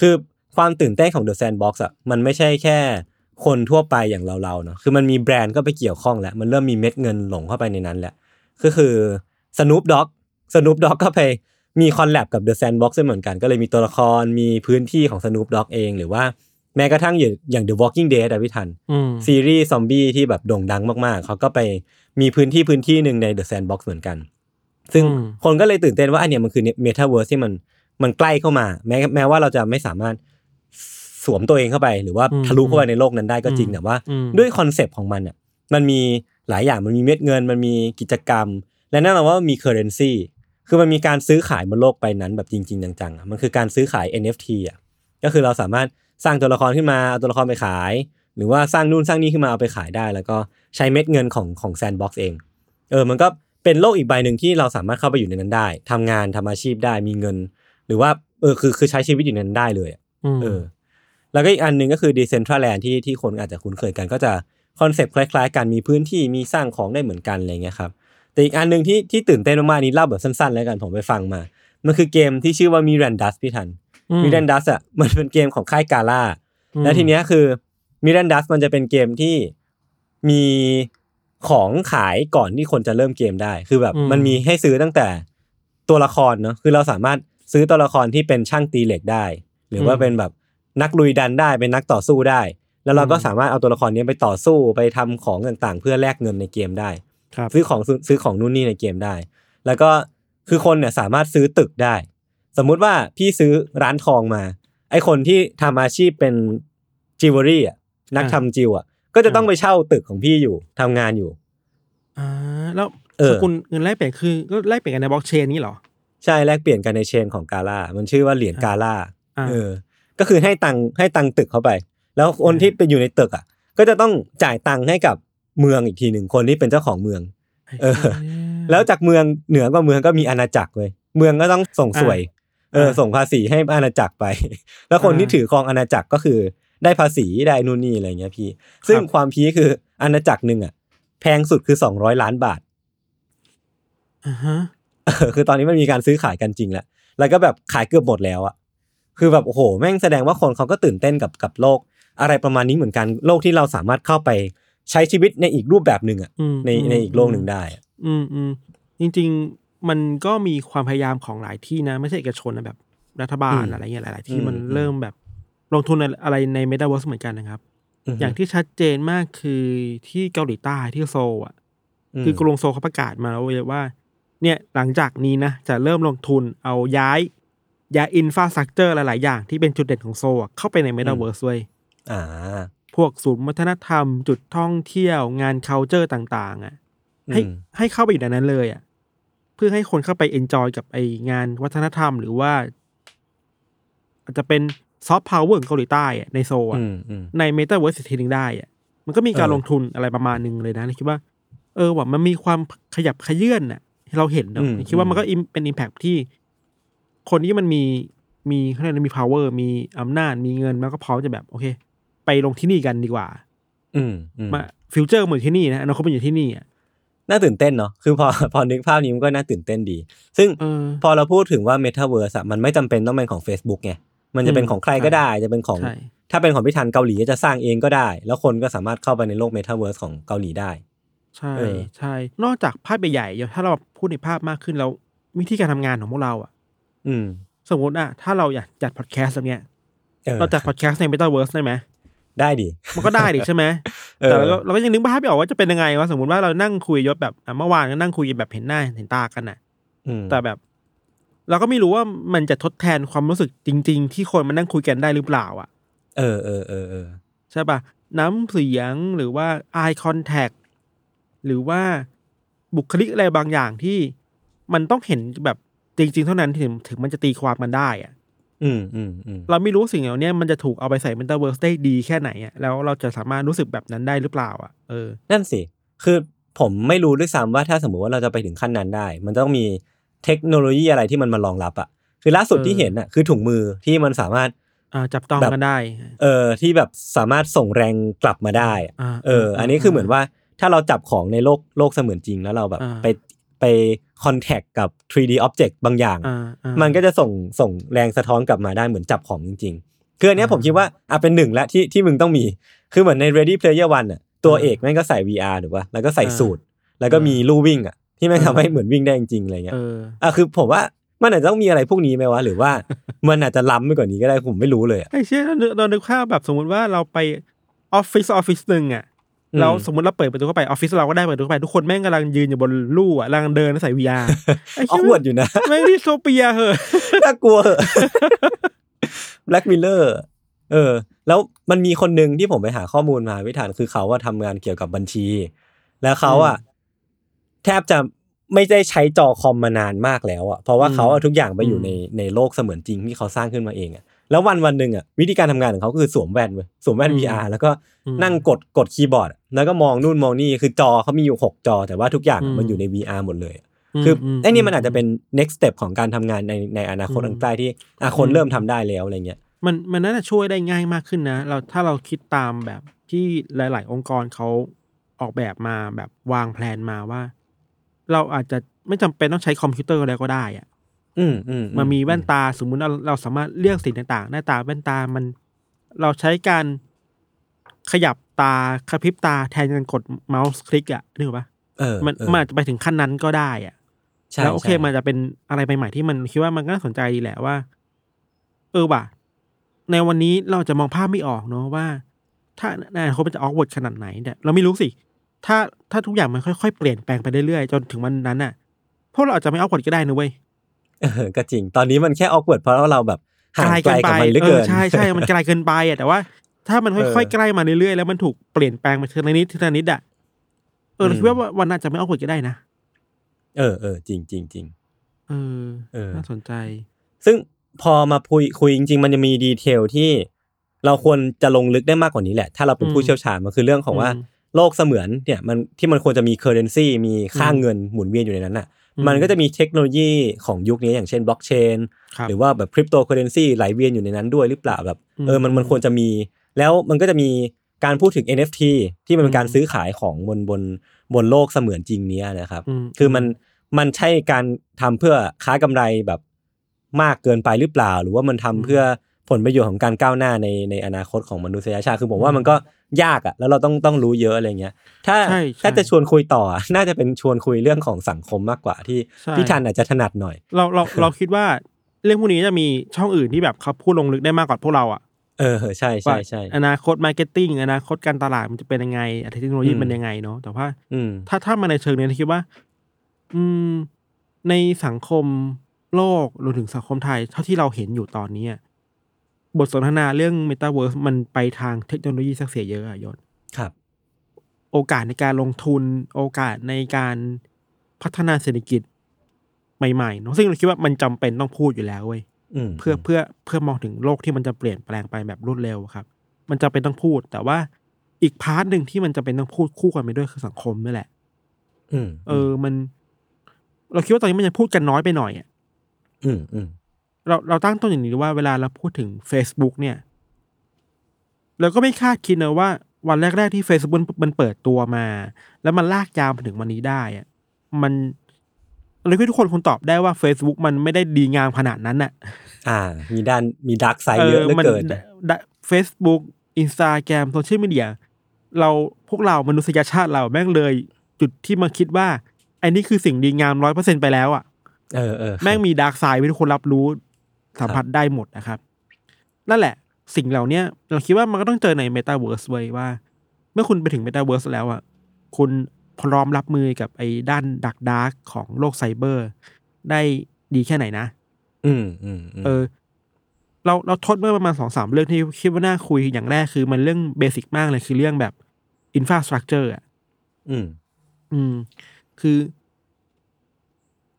คือความตื่นเต้นของ The Sandbox อะมันไม่ใช่แค่คนทั่วไปอย่างเราๆเนาะ คือมันมีแบรนด์ก็ไปเกี่ยวข้องแล้ว มันเริ่มมีเม็ดเงินหลงเข้าไปในนั้นแล้วก็คือ Snoop Dogg Snoop Dogg ก็ไป มีคอลแลบกับ The Sandbox ด้วยเหมือนกัน ก็เลยมีตัวละครมีพื้นที่ของ Snoop Dogg เอง หรือว่าแม้กระทั่งอย่างอย่าง The Walking Dead อะพี่ทันอืมซีรีส์ซอมบี้ที่แบบโด่งดังมากๆ เขาก็ไปมีพื้นที่พื้นที่หนึ่งใน The Sandbox เหมือนกัน ซึ่งอืมคนก็เลยตื่นเต้นว่าอันเนี้ยมันคือเมตาเวิร์สที่มันมันใกล้เข้ามา แม้แม้ว่าเราจะไม่สามารถสวมตัวเองเข้าไป หรือว่าอืมทะลุเข้าไปในโลกนั้นได้ก็จริงอืมแต่ว่าอืมด้วย concept ของมันอะมันมีหลายอย่างมันมีเม็ดเงิน มันมีกิจกรรม และแน่นอนว่ามี currency คือมันมีการซื้อขายบนโลกใบนั้นแบบจริง ๆ จังๆอะมันคือการซื้อขาย NFT อะ ก็คือเราสามารถสร้างตัวละครขึ้นมาเอาตัวละครไปขาย หรือว่าสร้างนู่นสร้างนี่ขึ้นมาเอาไปขายได้ แล้วก็ใช้เม็ดเงินของของ Sandbox เอง เออ มันก็เป็นโลกอีกใบหนึ่งที่เราสามารถเข้าไปอยู่ในนั้นได้ทำงานทำอาชีพได้มีเงิน หรือว่าเออคือคือใช้ชีวิตอยู่ในนั้นได้เลยอะ อืมเออ แล้วก็อีกอันหนึ่งก็คือ Decentraland ที่ที่คนอาจจะคุ้นเคยกันก็จะ concept คล้ายๆกันมีพื้นที่มีสร้างของได้เหมือนกันอะไรเงี้ยครับ แต่อีกอันหนึ่งที่ที่ตื่นเต้นมากๆนี้เล่าแบบสั้นๆ แล้วกันผมไปฟังมา มันคือเกมที่ชื่อว่า Mirandas พี่ทันอื Mirandas อะมันเป็นเกมของค่ายกาล่าอืมแล้วทีเนี้ยคือมิรันดัสมันจะเป็นเกมที่มีของขายก่อนที่คนจะเริ่มเกมได้ คือแบบอืมมันมีให้ซื้อตั้งแต่ตัวละครเนาะคือเราสามารถซื้อตัวละครที่เป็นช่างตีเหล็กได้ หรือว่าเป็นแบบนักลุยดันได้เป็นนักต่อสู้ได้ แล้วเราก็สามารถเอาตัวละครนี้ไปต่อสู้ไปทำของต่างๆ เพื่อแลกเงินในเกมได้ครับ ซื้อของซื้อซื้อของนู่นนี่ในเกมได้ แล้วก็คือคนเนี่ยสามารถซื้อตึกได้ สมมุติว่าพี่ซื้อร้านทองมา ไอคนที่ทำอาชีพเป็นจิวเวลรี่อะนักทำจิวอะ ก็จะต้องไปเช่าตึกของพี่อยู่ทำงานอยู่อ่าแล้วเออสกุลเงินแลกเปลี่ยนคือก็แลกเปลี่ยนกันในบล็อกเชนนี้เหรอ ใช่แลกเปลี่ยนกันใน chain ของกาล่ามันชื่อว่าเหรียญกาล่าอ่าเออ ก็คือให้ตังค์ให้ตังค์ตึกเข้าไป แล้วคนที่ไปอยู่ในตึกอะ ก็จะต้องจ่ายตังค์ให้กับ เมืองอีกทีหนึ่งคนที่เป็นเจ้าของเมือง เออ แล้วจากเมืองเหนือกว่าเมืองก็มีอาณาจักรเว้ยเมืองก็ต้องส่งสวย เอออ่าส่งภาษีให้อาณาจักรไป แล้วคนอ่าที่ถือครองอาณาจักรก็คือ ได้ภาษีได้นู่นนี่อะไรเงี้ยพี่ ซึ่งครับความพีคคืออาณาจักรหนึ่งอะ แพงสุดคือสองร้อยล้านบาทอ่าฮะเออคือตอนนี้มันมีการซื้อขายกันจริงแล้วแล้วก็แบบขายเกือบหมดแล้วอะคือแบบโอ้โห แม่งแสดงว่าคนเขาก็ตื่นเต้นกับกับโลก อะไรประมาณนี้เหมือนกันโลกที่เราสามารถเข้าไป ใช้ชีวิตในอีกรูปแบบหนึ่งอะอืมในอืมในอีกโลกหนึ่งได้อะอืมอืมจริง ๆ มันก็มีความพยายามของหลายที่นะ ไม่ใช่เอกชนนะแบบรัฐบาลอะไรเงี้ยหลาย ๆ ที่มันเริ่มแบบลงทุนอะไรในเมตาเวิร์สเหมือนกันนะครับ อย่างที่ชัดเจนมากคือที่เกาหลีใต้ที่โซลอะ คือกรุงโซลเขาประกาศมาแล้วเว้ยว่า เนี่ยหลังจากนี้นะจะเริ่มลงทุนเอาย้ายย้าย infrastructure หลาย ๆ อย่างที่เป็นจุดเด่นของโซลอะเข้าไปในเมตาเวิร์สด้วยอ่า พวกศูนย์วัฒนธรรม จุดท่องเที่ยวงาน c u เจอร์ต่างๆ อะ ให้อืม ให้เข้าไปอยู่ในนั้นเลยอะ เพื่อให้คนเข้าไป enjoy กับไองานวัฒนธรรม หรือว่า อาจจะเป็นซอฟต์พาวเวอร์ของเกาหลีใต้อะในโซลอะอืมอืม ในเมตาเวิร์สทีนึงได้อะมันก็มีการเออ ลงทุนอะไรประมาณหนึ่งเลยนะคิดว่า เออว่ามันมีความขยับเขยื้อนน่ะที่เราเห็นเนอะคิดว่ามันก็ im- เป็น impact ที่ คนที่มันมีมีเขาเรียกอะไรมี power มีอำนาจมีเงินมันก็พร้อมจะแบบ โอเค ไปลงที่นี่กันดีกว่า อืมอืมมา future เหมือนที่นี่นะอนาคตมันอยู่ที่นี่อะน่าตื่นเต้นเนาะ คือพอพอนึกภาพนี้มันก็น่าตื่นเต้นดี ซึ่งเออพอเราพูดถึงว่า Metaverse อะมันไม่จำเป็นต้องเป็นของ Facebook ไง มันจะเป็นของใครก็ได้ จะเป็นของใช่ถ้าเป็นของพิธันเกาหลีก็จะสร้างเองก็ได้ แล้วคนก็สามารถเข้าไปในโลก Metaverse ของเกาหลีได้ ใช่เออใช่ นอกจากภาพใหญ่ๆเดี๋ยวถ้าเราพูดในภาพมากขึ้นแล้ววิธีการทำงานของพวกเราอะ อืม สมมติอะ ถ้าเราอยากจัดพอดแคสต์แบบเนี้ยออเราจัดพอดแคสต์ในเมตาเวิร์สได้ไหม ได้ดิ มันก็ได้ดิใช่ไหมเออแต่เราก็เราก็ยังนึกภาพไม่ออกว่าจะเป็นยังไงวะสมมติว่าเรานั่งคุยยศแบบอะเมื่อวานก็นั่งคุยแบบเห็นหน้าเห็นตากันน่ะอืมแต่แบบ เราก็ไม่รู้ว่ามันจะทดแทนความรู้สึกจริง ๆ ที่คนมานั่งคุยกันได้หรือเปล่า อะ เออเออเออเออใช่ปะน้ำเสียงหรือว่า eye contact หรือว่าบุคลิกอะไรบางอย่างที่มันต้องเห็นแบบจริง ๆ เท่านั้นถึงถึงมันจะตีความมันได้อะ อืมอืมอืมเราไม่รู้สิ่งเหล่านี้มันจะถูกเอาไปใส่ Metaverse ได้ดีแค่ไหนอะแล้วเราจะสามารถรู้สึกแบบนั้นได้หรือเปล่าอะเออนั่นสิ คือผมไม่รู้ด้วยซ้ำว่าถ้าสมมติว่าเราจะไปถึงขั้นนั้นได้ มันต้องมีเทคโนโลยีอะไรที่มันมารองรับอะคือล่าสุดเออที่เห็นอะคือถุงมือที่มันสามารถอ่าจับต้องแบบกันได้ เออที่แบบสามารถส่งแรงกลับมาได้อะอ่าเออ อันนี้คือเหมือนว่าถ้าเราจับของในโลกโลกเสมือนจริงแล้วเราแบบอ่าไป ไปคอนแทคกับ 3D object บางอย่าง มันก็จะส่งส่งแรงสะท้อนกลับมาได้เหมือนจับของจริง ๆ คืออันนี้ผมคิดว่าอะเป็นหนึ่งและที่ที่มึงต้องมี คือเหมือนใน Ready Player One อะตัวเอกแม่งก็ใส่ VR ถูกป่ะแล้วก็ใส่สูทแล้วก็มีลู่วิ่งอะที่แม่งทำให้เหมือนวิ่งได้จริงๆอะไรเงี้ยอะคือผมว่ามันอาจจะต้องมีอะไรพวกนี้ไหมวะหรือว่ามันอาจจะล้ำไปกว่านี้ก็ได้ผมไม่รู้เลยไอ้เชี่ยเราเรานึกภาพแบบสมมติว่าเราไปออฟฟิศออฟฟิศหนึ่งอะ แล้วสมมติเราเปิดประตูเข้าไปออฟฟิศเราก็ได้เปิดประตูเข้าไปทุกคนแม่งกำลังยืนอยู่บนลู่อะกำลังเดินใส่ VR ไอ้ออเชี่กยวดอยู่นะแม่ง dystopia เหอะน่ากลัวเหอะ Black Mirror เออ แล้วมันมีคนหนึ่งที่ผมไปหาข้อมูลมาวิธานคือเขาว่าทำงานเกี่ยวกับบัญชี แล้วเขาอะแทบจะไม่ได้ใช้จอคอมมานานมากแล้วอะเพราะว่าเขาเอาทุกอย่างไปอยู่ในในโลกเสมือนจริงที่เขาสร้างขึ้นมาเองอะ แล้ววันวันหนึ่งอะวิธีการทำงานของเขาคือสวมแว่นเว้ยสวมแว่น VR แล้วก็นั่งกดกดคีย์บอร์ดอะแล้วก็มองนู่นมองนี่คือจอเขามีอยู่หกจอ แต่ว่าทุกอย่างอะมันอยู่ใน VR หมดเลยอะคืออไอ้นี่มันอาจจะเป็น next step ของการทำงานในในอนาคตอืมอันใกล้ที่อะคนเริ่มทำได้แล้วอะไรเงี้ยมันมันน่าจะช่วยได้ง่ายมากขึ้นนะ เราถ้าเราคิดตามแบบที่หลาย ๆ องค์กรเขาออกแบบมาแบบวางแผนมาว่า เราอาจจะไม่จำเป็นต้องใช้คอมพิวเตอร์แล้วก็ได้อะ อืมอืมมันมีแว่นตาสมมุติเราเราสามารถเลือกสิ่งต่างๆ หน้าตาแว่นตามันเราใช้การขยับตากระพริบตาแทนการกดเมาส์คลิกอะนึกออกปะเออมันเออมันอาจจะไปถึงขั้นนั้นก็ได้อะใช่แล้วโอเคใช่มันจะเป็นอะไรใหม่ๆที่มันคิดว่ามันก็น่าสนใจดีแหละว่า เออว่ะ ในวันนี้เราจะมองภาพไม่ออกเนอะว่า ถ้าในอนาคตมันจะออกวดขนาดไหนเนี่ยเราไม่รู้สิ ถ้าถ้าทุกอย่างมันค่อยๆเปลี่ยนแปลงไปเรื่อยๆจนถึงวันนั้นน่ะพวกเราอาจจะไม่ออกวดก็ได้นะเว้ย เออก็จริง ตอนนี้มันแค่ออกเวิร์ดเพราะว่าเราแบบห่างไกลกับมันเหลือเอเกิอนใช่ใช่มันไกลเกินไปอะแต่ว่า ถ้ามันค่อยๆใกล้มาเรื่อยๆแล้วมันถูกเปลี่ยนแปลงไปทีละนิดทีละนิดอะเออเราคิดว่าวันนั้นอาจจะไม่ออกวดก็ได้นะเออเออจริงจริงจริงเออเออน่าสนใจ ซึ่งพอมาคุยคุยจริง ๆ มันจะมี detail ที่ เราควรจะลงลึกได้มากกว่านี้แหละ ถ้าเราเป็นผู้อืมเชี่ยวชาญมันคือเรื่องของว่าอืมโลกเสมือนเนี่ยมันที่มันควรจะมี currency มีค่าอืมเงินหมุนเวียนอยู่ในนั้นอะอื มมันก็จะมีเทคโนโลยีของยุคนี้อย่างเช่นบล็อกเชนครับหรือว่าแบบคริปโตเคอเรนซีไหลเวียนอยู่ในนั้นด้วยหรือเปล่าแบบอืมเออมันมันควรจะมี แล้วมันก็จะมีการพูดถึง NFT ที่มันเป็นการอืมซื้อขายของบนบนบนโลกเสมือนจริงเนี้ยนะครับอืมคือมันมันใช่การทำเพื่อค้ากำไรแบบมากเกินไปหรือเปล่า หรือว่ามันทำเพื่อผลประโยชน์ของการก้าวหน้าในในอนาคตของมนุษยชาติคือผมว่ามันก็ ยากอะแล้วเราต้องต้องรู้เยอะอะไรเงี้ย ถ้าใช่ใช่ถ้าจะชวนคุยต่อ น่าจะเป็นชวนคุยเรื่องของสังคมมากกว่าที่ใช่พี่ทันอาจจะถนัดหน่อย เราเราเราคิดว่าเรื่องพวกนี้จะมีช่องอื่นที่แบบเขาพูดลงลึกได้มากกว่าพวกเราอะเออใช่ใช่ว่าใช่อนาคต marketing อนาคตการตลาดมันจะเป็นยังไงเทคโนโลยีอืมมันยังไงเนาะแต่ว่าอืมถ้าถ้ามาในเชิงนี้คิดว่า อืมในสังคมโลกรวมถึงสังคมไทย เท่าที่เราเห็นอยู่ตอนนี้อะ บทสนทนาเรื่อง Metaverse มันไปทางเทคโนโลยีสักเสียเยอะอะยศครับ โอกาสในการลงทุน โอกาสในการพัฒนาเศรษฐกิจใหม่ๆเนอะซึ่งเราคิดว่ามันจำเป็นต้องพูดอยู่แล้วเว้ยอืมเพื่อเพื่อเพื่อมองถึงโลกที่มันจะเปลี่ยนแปลงไปแบบรวดเร็วครับ มันจำเป็นต้องพูด แต่ว่าอีก part หนึ่งที่มันจำเป็นต้องพูดคู่กันไปด้วยคือสังคมนี่แหละอืมเออมัน เราคิดว่าตอนนี้มันยังพูดกันน้อยไปหน่อยอะอืมอืม เราเราตั้งต้นอย่างนี้ว่าเวลาเราพูดถึง Facebook เนี่ยเราก็ไม่คาดคิดนะว่าวันแรก ๆที่ Facebook มันมันเปิดตัวมา แล้วมันลากยาวมาถึงวันนี้ได้อะมันเราคิดว่าทุกคนคงตอบได้ว่า Facebook มันไม่ได้ดีงามขนาดนั้นน่ะ อ่า มีด้านมี dark side เยอะเหลือมันเกินเฟซบุ๊กอินสตาแกรมโซเชียลมีเดียเราพวกเรามนุษยชาติเราแม่งเลย จุดที่มาคิดว่าไอ้นี่คือสิ่งดีงามร้อยเปอร์เซ็นไปแล้วอะเออเออแม่งมี dark side เว้ยทุกคนรับรู้ สัมผัสได้หมดนะครับ นั่นแหละ สิ่งเหล่าเนี้ยเราคิดว่ามันก็ต้องเจอในเมตาเวิร์สเว้ยว่า เมื่อคุณไปถึงเมตาเวิร์สแล้วอะคุณพร้อมรับมือกับไอ้ด้าน dark dark ของโลกไซเบอร์ ได้ดีแค่ไหนนะ อืมอืมเออ เราเราทดเมื่อประมาณสองสามเรื่องที่คิดว่าน่าคุยอย่างแรกคือมันเรื่อง basic มากเลยคือเรื่องแบบอินฟ a าสตรักเจอร์อะ อืม อืม คือ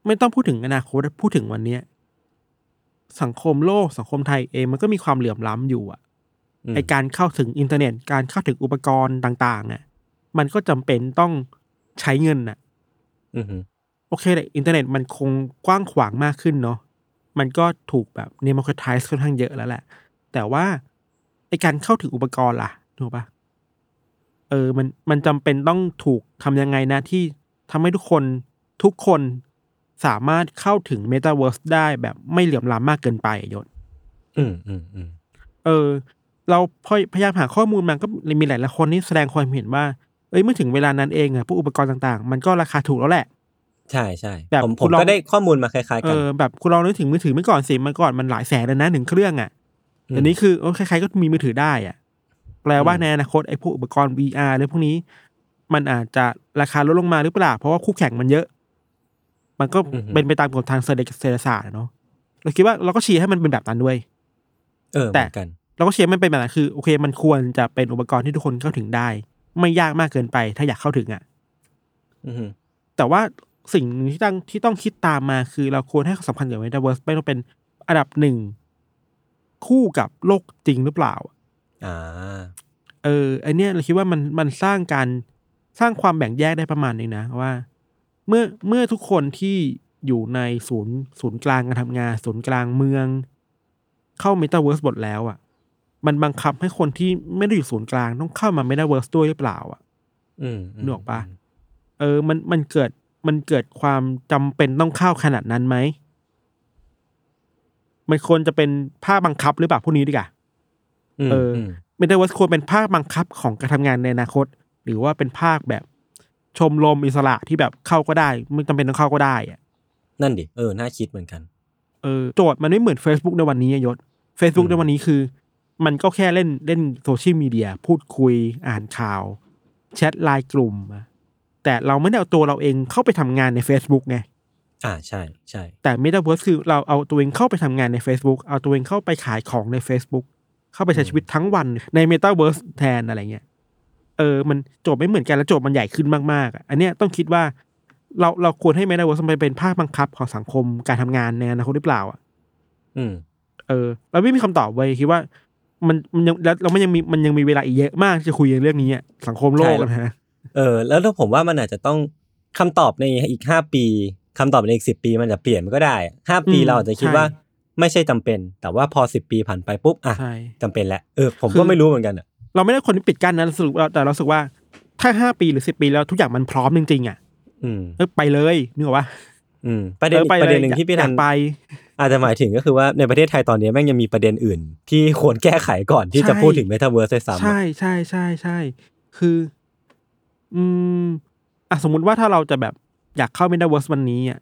ไม่ต้องพูดถึงอนาคตพูดถึงวันเนี้ย สังคมโลกสังคมไทยเองมันก็มีความเหลื่อมล้ำอยู่อะอืมไอการเข้าถึงอินเทอร์เน็ต การเข้าถึงอุปกรณ์ต่างๆอะมันก็จำเป็นต้องใช้เงินอะอืมโอเคแหละอินเทอร์เน็ตมันคงกว้างขวางมากขึ้นเนาะมันก็ถูกแบบเนม o ค r a ไทส์ค่อนข้างเยอะแล้วแหละ แต่ว่าไอการเข้าถึงอุปกรณ์ล่ะถูกปะเออมันมันจำเป็นต้องถูกทำยังไงนะที่ทำให้ทุกคนทุกคน สามารถเข้าถึง Metaverse ได้แบบไม่เหลื่อมล้ำมากเกินไปอะยศอืมอืมอืมเออ เราพยพยายามหาข้อมูลมันก็มีหลายๆคนที่แสดงความเห็นว่า เอ้ยเมื่อถึงเวลานั้นเองอะพวกอุปกรณ์ต่างๆ มันก็ราคาถูกแล้วแหละ ใช่ใช่แบบผมผคุมณลองก็ได้ข้อมูลมาคล้ายๆเอกันอแบบคุณลองนึกถึงมือถือเมื่อก่อนสิเมื่อก่อนมันหลายแสนเลยนะหนึ่งเครื่องอะ่ะอืมเดี๋ยวนี้คือโอ้ใครๆก็มีมือถือได้อะ่ะแปลว่าอืมในอนาคตไอ้พวกอุปกรณ์ VR หรือพวกนี้ มันอาจจะราคาลดลงมาหรือเปล่า เพราะว่าคู่แข่งมันเยอะ มันก็เป็นไปตามกฎทางเศรษฐเศรษฐศาสตร์อะเนาะเราคิดว่าเราก็เชียร์ให้มันเป็นแบบนั้นด้วย เออเหแต่มือนกันเราก็เชียร์มันเป็นแบบนั้นคือโอเค มันควรจะเป็นอุปกรณ์ที่ทุกคนเข้าถึงได้ ไม่ยากมากเกินไป ถ้าอยากเข้าถึงอะอืมแต่ว่าสิ่งที่ต้องที่ต้องคิดตามมาคือเราควรให้ความสำคัญกับ Metaverse ไม่ต้องเป็นอันดับหนึ่งคู่กับโลกจริงหรือเปล่าอ่าเออไอเนี้ยเราคิดว่ามันมันสร้างการสร้างความแบ่งแยกได้ประมาณนึงนะว่า เมื่อเมื่อทุกคนที่อยู่ในศูนย์ศูนย์กลางการทำงาน ศูนย์กลางเมือง เข้า Metaverse หมดแล้วอะ มันบังคับให้คนที่ไม่ได้อยู่ศูนย์กลางต้องเข้ามา Metaverse ด้วยหรือเปล่าอะอืมนึกออกปะเออ มันมันเกิดมันเกิดความจำเป็นต้องเข้าขนาดนั้นไหม มันควรจะเป็นภาคบังคับหรือเปล่าพวกนี้ดีกว่าอืมเอออืมเมตาเวิร์สควรเป็นภาคบังคับของการทำงานในอนาคต หรือว่าเป็นภาคแบบ ชมรมอิสระที่แบบเข้าก็ได้ ไม่จำเป็นต้องเข้าก็ได้อะนั่นดิเออน่าคิดเหมือนกันเออโจทย์มันไม่เหมือน Facebook ในวันนี้อะยศ Facebook อืมในวันนี้คือ มันก็แค่เล่นเล่นโซเชียลมีเดียพูดคุยอ่านข่าว แชทไลน์กลุ่มอะแต่เราไม่ได้เอาตัวเราเองเข้าไปทำงานใน Facebook ไงอ่าใช่ใช่แต่ Metaverse คือเราเอาตัวเองเข้าไปทำงานใน Facebook เอาตัวเองเข้าไปขายของใน Facebook เข้าไปใช้ชีวิตทั้งวันใน Metaverse แทนอะไรเงี้ย เออมันโจทย์ไม่เหมือนกันแล้วโจทย์มันใหญ่ขึ้นมากๆอะอันเนี้ยต้องคิดว่าเราเราควรให้ Metaverse มันเป็นภาคบังคับของสังคมการทำงานในอนาคตหรือเปล่าอะอืม เออ เราไม่มีคำตอบไว้ยคิดว่า มันมันยังแล้วเรามันยังมีมันยังมีเวลาอีกเยอะมากที่จะคุยเรื่องนี้อะสังคมโลกอะนะเออ แล้วถ้าผมว่ามันอาจจะต้องคำตอบในอีกห้าปีคำตอบในอีกสิบปีมันจะเปลี่ยนมันก็ได้ห้าปีอืมเราอาจจะคิดใช่ว่าไม่ใช่จำเป็น แต่ว่าพอสิบปีผ่านไปปุ๊บอะใช่จำเป็นแล้วเออผมคืก็อไม่รู้เหมือนกันอะ เราไม่ได้คนที่ปิดกั้นนะรู้สึกว่าแต่เรารู้สึกว่า ถ้าห้าปีหรือสิบปีแล้วทุกอย่างมันพร้อมจริงๆอะอืมเออไปเลยนึกออกปะอืมประเด็นอออีกไปประเด็นลยหนึ่งที่พี่อทัยานกไป อาจจะหมายถึงก็คือว่าในประเทศไทยตอนนี้แม่งยังมีประเด็นอื่น ที่ควรแก้ไขก่อนที่จะใช่พูดถึงเมตาเวิร์สด้วยซ้ำอะใช่ใช่ใช่ใช่คือ อืมอะสมมุติว่าถ้าเราจะแบบอยากเข้า Metaverse วันนี้อะ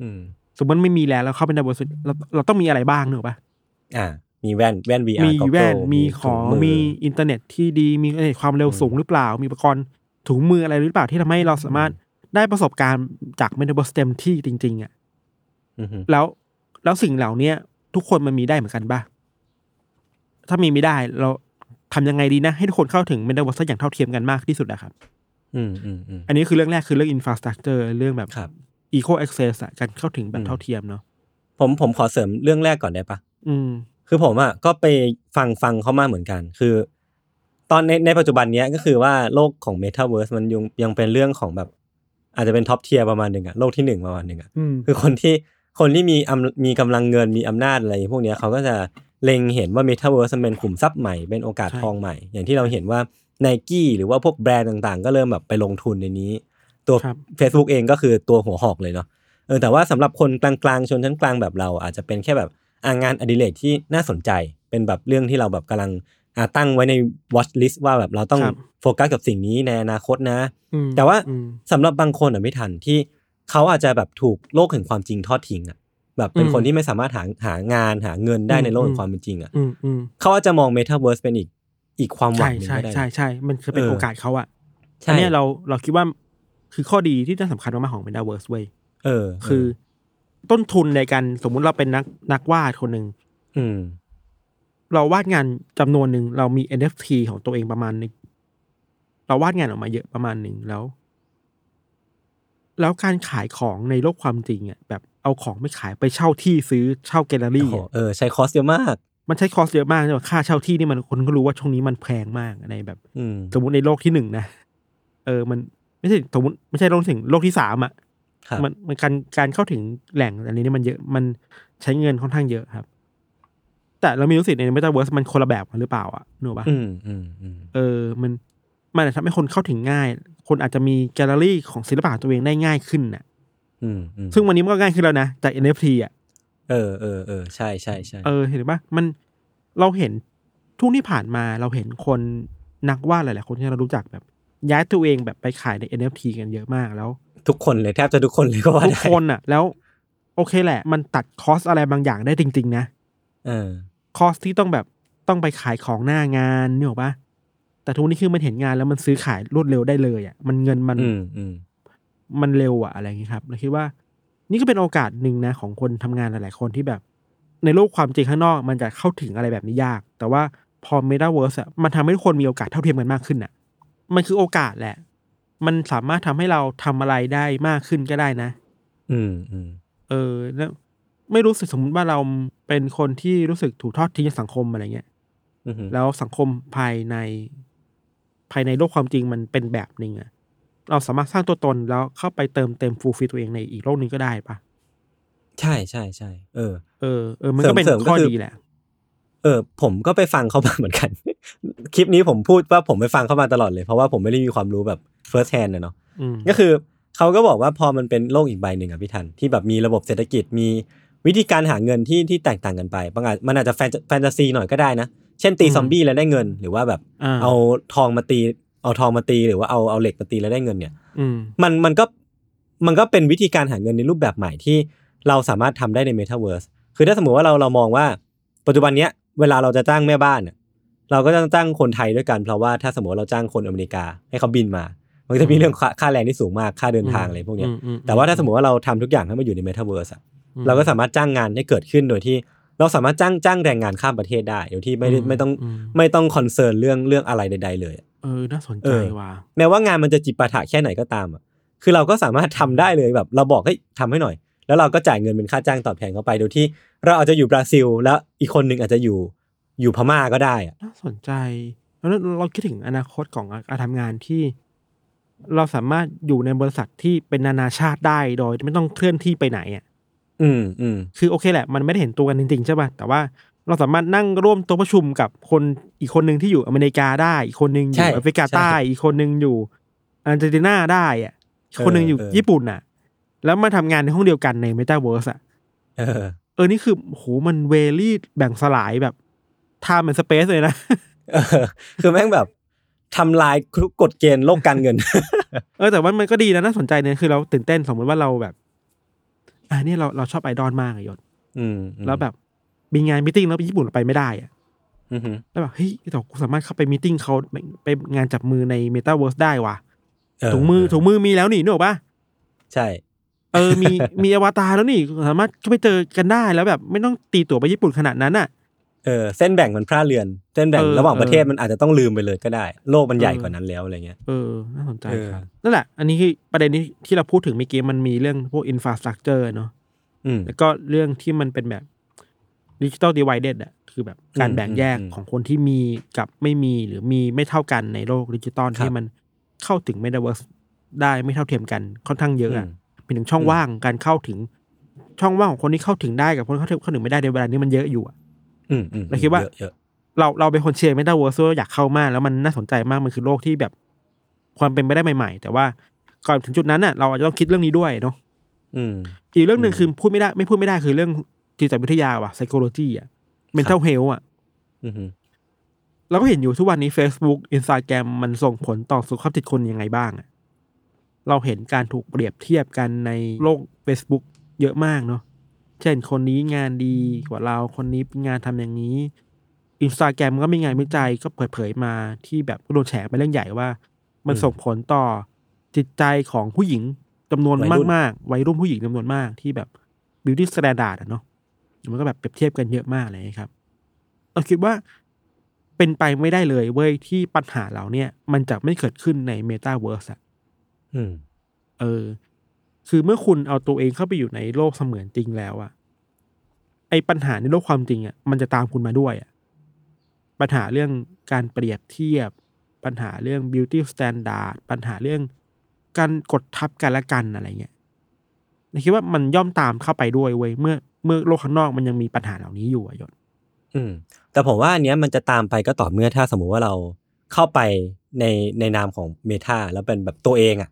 อืมสมมติไม่มีแล้วเราเข้า Metaverse เราเราต้องมีอะไรบ้างนึกออกปะอ่า มีแว่นแว่น VR มี Goggle แว่นมีของถุมีอินเทอร์เน็ตที่ดีมีเอ่อความเร็วสูงหรือเปล่า มีอุปกรณ์ถุงมืออะไรหรือเปล่าที่ทำให้เราสามารถได้ประสบการณ์จาก Metaverse เต็มที่จริง ๆอะอือฮึแล้วแล้วสิ่งเหล่าเนี้ย ทุกคนมันมีได้เหมือนกันปะถ้ามีไม่ได้ เราทำยังไงดีนะ ให้ทุกคนเข้าถึงเมตาเวิร์สอย่างเท่าเทียมกันมากที่สุดอะครับอืมอืมอืมอันนี้คือเรื่องแรกคือเรื่อง infrastructure เรื่องแบบครับ equal access อะการเข้าถึงแบบอืบมเท่าเทียมเนาะผมผมขอเสริมเรื่องแรกก่อนได้ปะอืม คือผมอะก็ไปฟังฟังเขามาเหมือนกัน คือ ตอนในในปัจจุบันเนี้ยก็คือว่าโลกของ Metaverse มันยังยังเป็นเรื่องของแบบ อาจจะเป็น top tier ประมาณหนึ่งอะโลกที่หนึ่งประมาณหนึ่งอะอืมคือคนที่คนที่มีอำมีกำลังเงินมีอำนาจอะไรพวกเนี้ยเขาก็จะเล็งเห็นว่า Metaverse มันเป็นขุมทรัพย์ใหม่เป็นโอกาสใช่ทองใหม่ อย่างที่เราเห็นว่า n i กี้หรือว่าพวกแบรนด์ต่างๆ ก็เริ่มแบบไปลงทุนในนี้ ตัวครับ Facebook เองก็คือตัวหัวหอกเลยเนาะเออแต่ว่าสำหรับคนกลางๆ ชนชั้นกลางแบบเราอาจจะเป็นแค่แบบอ่า งานอดิเรกที่น่าสนใจเป็นแบบเรื่องที่เราแบบกำลังอ่าตั้งไว้ใน watch list ว่าแบบเราต้องครับโฟกัสกับสิ่งนี้ในอนาคตนะอืมแต่ว่าอืมสำหรับบางคนอะไม่ทันที่เขาอาจจะแบบถูกโลกแห่งความจริงทอดทิ้งอะแบบเป็นอืมคนที่ไม่สามารถหาหางานหาเงินได้อืมในโลกแห่อืงมความเป็นจริงอะอืมอืมเขาอาจจะมอง Metaverse เป็นอีกอีกความหวัใช่งหนึ่งใช่ก็ได้ใช่ใช่มันคือเป็นเออโอกาสเขาอะใช่อันเนี้ยเราเราคิดว่าคือข้อดีที่น่าสำคัญมากๆของเมตาเวิร์สเว้ยเออ คือ ต้นทุนในการสมมุติเราเป็นนักนักวาดคนหนึ่งอืมเราวาดงานจำนวนหนึ่งเรามี NFT ของตัวเองประมาณหนึงเราวาดงานออกมาเยอะประมาณหนึ่งแล้ว แล้วการขายของในโลกความจริงอะแบบเอาของไม่ขายไปเช่าที่ซื้อเช่าแกลเลอรี่โอ้โหอะเออใช้ cost เยอะมาก มันใช้ cost เยอะมากใช่ไหมค่าเช่าที่นี่มันคนก็รู้ว่าช่วงนี้มันแพงมากในแบบอืมสมมติในโลกที่หนึ่งนะเออ มันไม่ใช่สมมติไม่ใช่โลกที่ถึงโลกที่สามอะครับ มันมันการการเข้าถึงแหล่งอันนี้เนี่ยมันเยอะมันใช้เงินค่อนข้างเยอะครับ แต่เรามีรู้สึกในเมตาเวิร์สมันคนละแบบกันหรือเปล่าอะนึกออกปะอืมอืมอืมเออ มันมันอาจจะทำให้คนเข้าถึงง่าย คนอาจจะมีแกลเลอรี่ของศิลปะของตัวเองได้ง่ายขึ้นน่ะอืมอืมซึ่งวันนี้มันก็ง่ายขึ้นแล้วนะจาก NFT อะเออเออเออใช่ใช่ใช่เออเห็นปะมันเราเห็นทุกที่ผ่านมาเราเห็นคนนักวาดหลายๆคนที่เรารู้จักแบบ ย้ายตัวเองแบบไปขายใน NFT กันเยอะมากแล้ว ทุกคนเลยแทบจะทุกคนเลยก็ว่าทุกได้คนอะ แล้ว โอเคแหละ มันตัดคอสอะไรบางอย่างได้จริง ๆ นะเออคอสที่ต้องแบบต้องไปขายของหน้างานนี่หรอกปะแต่ทุกนี้คือมันเห็นงานแล้วมันซื้อขายรวดเร็วได้เลยอะมันเงินมันอืมอืมมันเร็วอะอะไรอย่างนี้ครับเราคิดว่า นี่ก็เป็นโอกาสหนึ่งนะ ของคนทำงานหลาย ๆ คนที่แบบ ในโลกความจริงข้างนอก มันจะเข้าถึงอะไรแบบนี้ยาก แต่ว่าพอ Metaverse อะมันทำให้ทุกคนมีโอกาสเท่าเทียมกันมากขึ้นอะมันคือโอกาสแหละ มันสามารถทำให้เราทำอะไรได้มากขึ้นก็ได้นะ อืมอืมเออแล้วไม่รู้สึกสมมติว่าเราเป็นคนที่รู้สึกถูกทอดทิ้งจากสังคมอะไรเงี้ยอืมแล้วสังคมภายใน ภายในโลกความจริงมันเป็นแบบหนึ่งอะเราสามารถสร้างตัวตนแล้วเข้าไปเติมเต็มฟูลฟิลตัวเองในอีกโลกหนึงก็ได้ปะใช่ใช่ใช่เออ เออเออมันก็เป็นเสริมๆก็ข้อคือดีแหละเออผมก็ไปฟังเขามาเหมือนกัน คลิปนี้ผมพูดว่าผมไปฟังเขามาตลอดเลย เพราะว่าผมไม่ได้มีความรู้แบบ first hand นะเนาะอืมก็คือเขาก็บอกว่าพอมันเป็นโลกอีกใบหนึ่งอะพี่ทันที่แบบมีระบบเศรษฐกิจมีวิธีการหาเงินที่ที่แตกต่างกันไปบางอาจมันอาจจะแฟนแฟนตาซีหน่อยก็ได้นะ เช่นตีซอมบี้แล้วได้เงิน หรือว่าแบบาเอาทองมาตีเอาทองมาตีหรือว่าเอาเอาเหล็กมาตีแล้วได้เงินเนี่ยอืมมันมันก็มันก็เป็นวิธีการหาเงินในรูปแบบใหม่ที่เราสามารถทำได้ใน Metaverse คือถ้าสมมติว่าเราเรามองว่าปัจจุบันเนี้ยเวลาเราจะจ้างแม่บ้านเนี่ยเราก็จะจ้างคนไทยด้วยกันเพราะว่าถ้าสมมติว่าเราจ้างคนอเมริกาให้เขาบินมา มันก็จะมีเรื่องค่าค่าแรงที่สูงมากค่าเดินทางอะไรพวกเนี้ยอืมอืมแต่ว่าถ้าสมมติว่าเราทำทุกอย่างให้มันอยู่ใน Metaverse อะอืมเราก็สามารถจ้างงานให้เกิดขึ้นโดยที่เราสามารถจ้างจ้างแรงงานข้ามประเทศได้โดยที่ไม่ได้อืมไม่ต้องอืมไม่ต้องคอนเซิร์นเรื่องเรื่องอะไรใด ๆ เลยอะเออน่าสนเอใจอว่ะแม้ว่างานมันจะจิปาถะแค่ไหนก็ตามอะคือเราก็สามารถทำได้เลยแบบ เราบอกให้ทำให้หน่อย แล้วเราก็จ่ายเงินเป็นค่าจ้างตอบแทนเขาไปโดยที่ เราอาจจะอยู่บราซิล แล้วอีกคนหนึ่งอาจจะอยู่อยู่พม่าก็ได้อะน่าสนใจแล้วเราคิดถึงอนาคตของการทำงานที่ เราสามารถอยู่ในบริษัทที่เป็นนานาชาติได้โดย ไม่ต้องเคลื่อนที่ไปไหนอะอืมอืมคือโอเคแหละ มันไม่ได้เห็นตัวกันจริงๆใช่ป่ะแต่ว่าเราสามารถนั่งร่วมโต๊ะประชุมกับคนอีกคนหนึ่งที่อยู่อเมริกาได้ อีกคนหนึ่งอใช่ยู่แอฟริกาใต้ใช่อีกคนหนึ่งอยู่อาร์เจนตินาได้อะอีกคนหนึ่งอยู่เออเออญี่ปุ่นอะ แล้วมาทำงานในห้องเดียวกันในเมตาเวิร์สอะเออ เออนี่คือโหมัน very แบบสลายแบบ time and space เลยนะเออคือแม่งแบบ ทำลายกฎเกณฑ์โลกการเงิน เออแต่ว่ามันก็ดีนะน่าสนใจเนี่ยคือเราตื่นเต้นสมมติว่าเราแบบ อ่านี่เราเราชอบไอดอลมากอะยศอืมแล้วแบบมีงาน meeting แล้วไปญี่ปุ่นไปไม่ได้อะอือหือแล้วแบบเฮ้ยแต่กูสามารถเข้าไป meeting เขาไปงานจับมือในเมตาเวิร์สได้ว่ะเออถุงมือถุงมือมีแล้วนี่นึกออกปะใช่ เออมีมีอวตารแล้วนี่ สามารถเข้าไปเจอกันได้แล้วแบบ ไม่ต้องตีตั๋วไปญี่ปุ่นขนาดนั้นอะ เออเส้นแบ่งมันพร่าเลือน เส้นแบ่งเออระหว่างเออประเทศมันอาจจะต้องลืมไปเลยก็ได้ โลกมันใหญ่กว่านั้นแล้วอะไรเงี้ยเออน่าสนใจเออครับนั่นแหละ อันนี้คือประเด็นที่ที่เราพูดถึงเมื่อกี้มันมีเรื่องพวกอินฟ a าสตรักเจอร์เนาะอืมแล้วก็เรื่องที่มันเป็นแบบ digital divided อะคือแบบการอืมแบ่งแยกอืมของคนที่มีกับไม่มีหรือมีไม่เท่ากันในโลกดิจิตอลครับที่มันเข้าถึงเมตาเวิร์สได้ไม่เท่าเทียมกันค่อนข้างเยอะอะอืมเป็นถึงช่องอืมว่างการเข้าถึงช่องว่างของคนที่เข้าถึงได้กับคนที่เข้าถึงเข้าถึงไม่ได้ในเวลานี้มันเยอะอยู่อะ อืมอืมเราคิดว่าเยอะเยอะเราเราเป็นคนเชียร์เมตาเวิร์สอยากเข้ามากแล้วมันน่าสนใจมากมันคือโลกที่แบบความเป็นไปได้ใหม่ ๆ แต่ว่าก่อนถึงจุดนั้นน่ะ เราอาจจะต้องคิดเรื่องนี้ด้วยเนาะอืมอีกเรื่องหนึ่งอืมคือพูดไม่ได้ ไม่พูดไม่ได้คือเรื่องจิตวิทยาว่ะ psychology อะ mental health อะอืมเราก็เห็นอยู่ทุกวันนี้ Facebook Instagram มันส่งผลต่อสุขภาพจิตคนยังไงบ้างอะเราเห็นการถูกเปรียบเทียบกันในโลก Facebook เยอะมากเนาะ เช่นคนนี้งานดีกว่าเราคนนี้งานทำอย่างนี้อินสตาแกรมก็มีงานวิจัยก็เปิดเผยมาที่แบบโดนแฉไปเรื่องใหญ่ว่า มันส่งผลต่อจิตใจของผู้หญิงจำนวนมากๆวัยรุ่นผู้หญิงจำนวนมากที่แบบ beauty standard อะเนาะมันก็แบบเปรียบเทียบกันเยอะมากเลยครับ เราคิดว่าเป็นไปไม่ได้เลยเว้ยที่ปัญหาเหล่าเนี้ยมันจะไม่เกิดขึ้นในเมตาเวิร์สอะอืมเออ คือเมื่อคุณเอาตัวเองเข้าไปอยู่ในโลกเสมือนจริงแล้วอะไอปัญหาในโลกความจริงอะมันจะตามคุณมาด้วยอะปัญหาเรื่องการเปรียบเทียบ ปัญหาเรื่อง beauty standard ปัญหาเรื่องการกดทับกันและกันอะไรเงี้ยเราคิดว่ามันย่อมตามเข้าไปด้วยเว้ยเมื่อเมื่อโลกข้างนอกมันยังมีปัญหาเหล่านี้อยู่อะยศอืม แต่ผมว่าอันเนี้ยมันจะตามไปก็ต่อเมื่อถ้าสมมุติว่าเราเข้าไปในในนามของเมตาแล้วเป็นแบบตัวเองอะ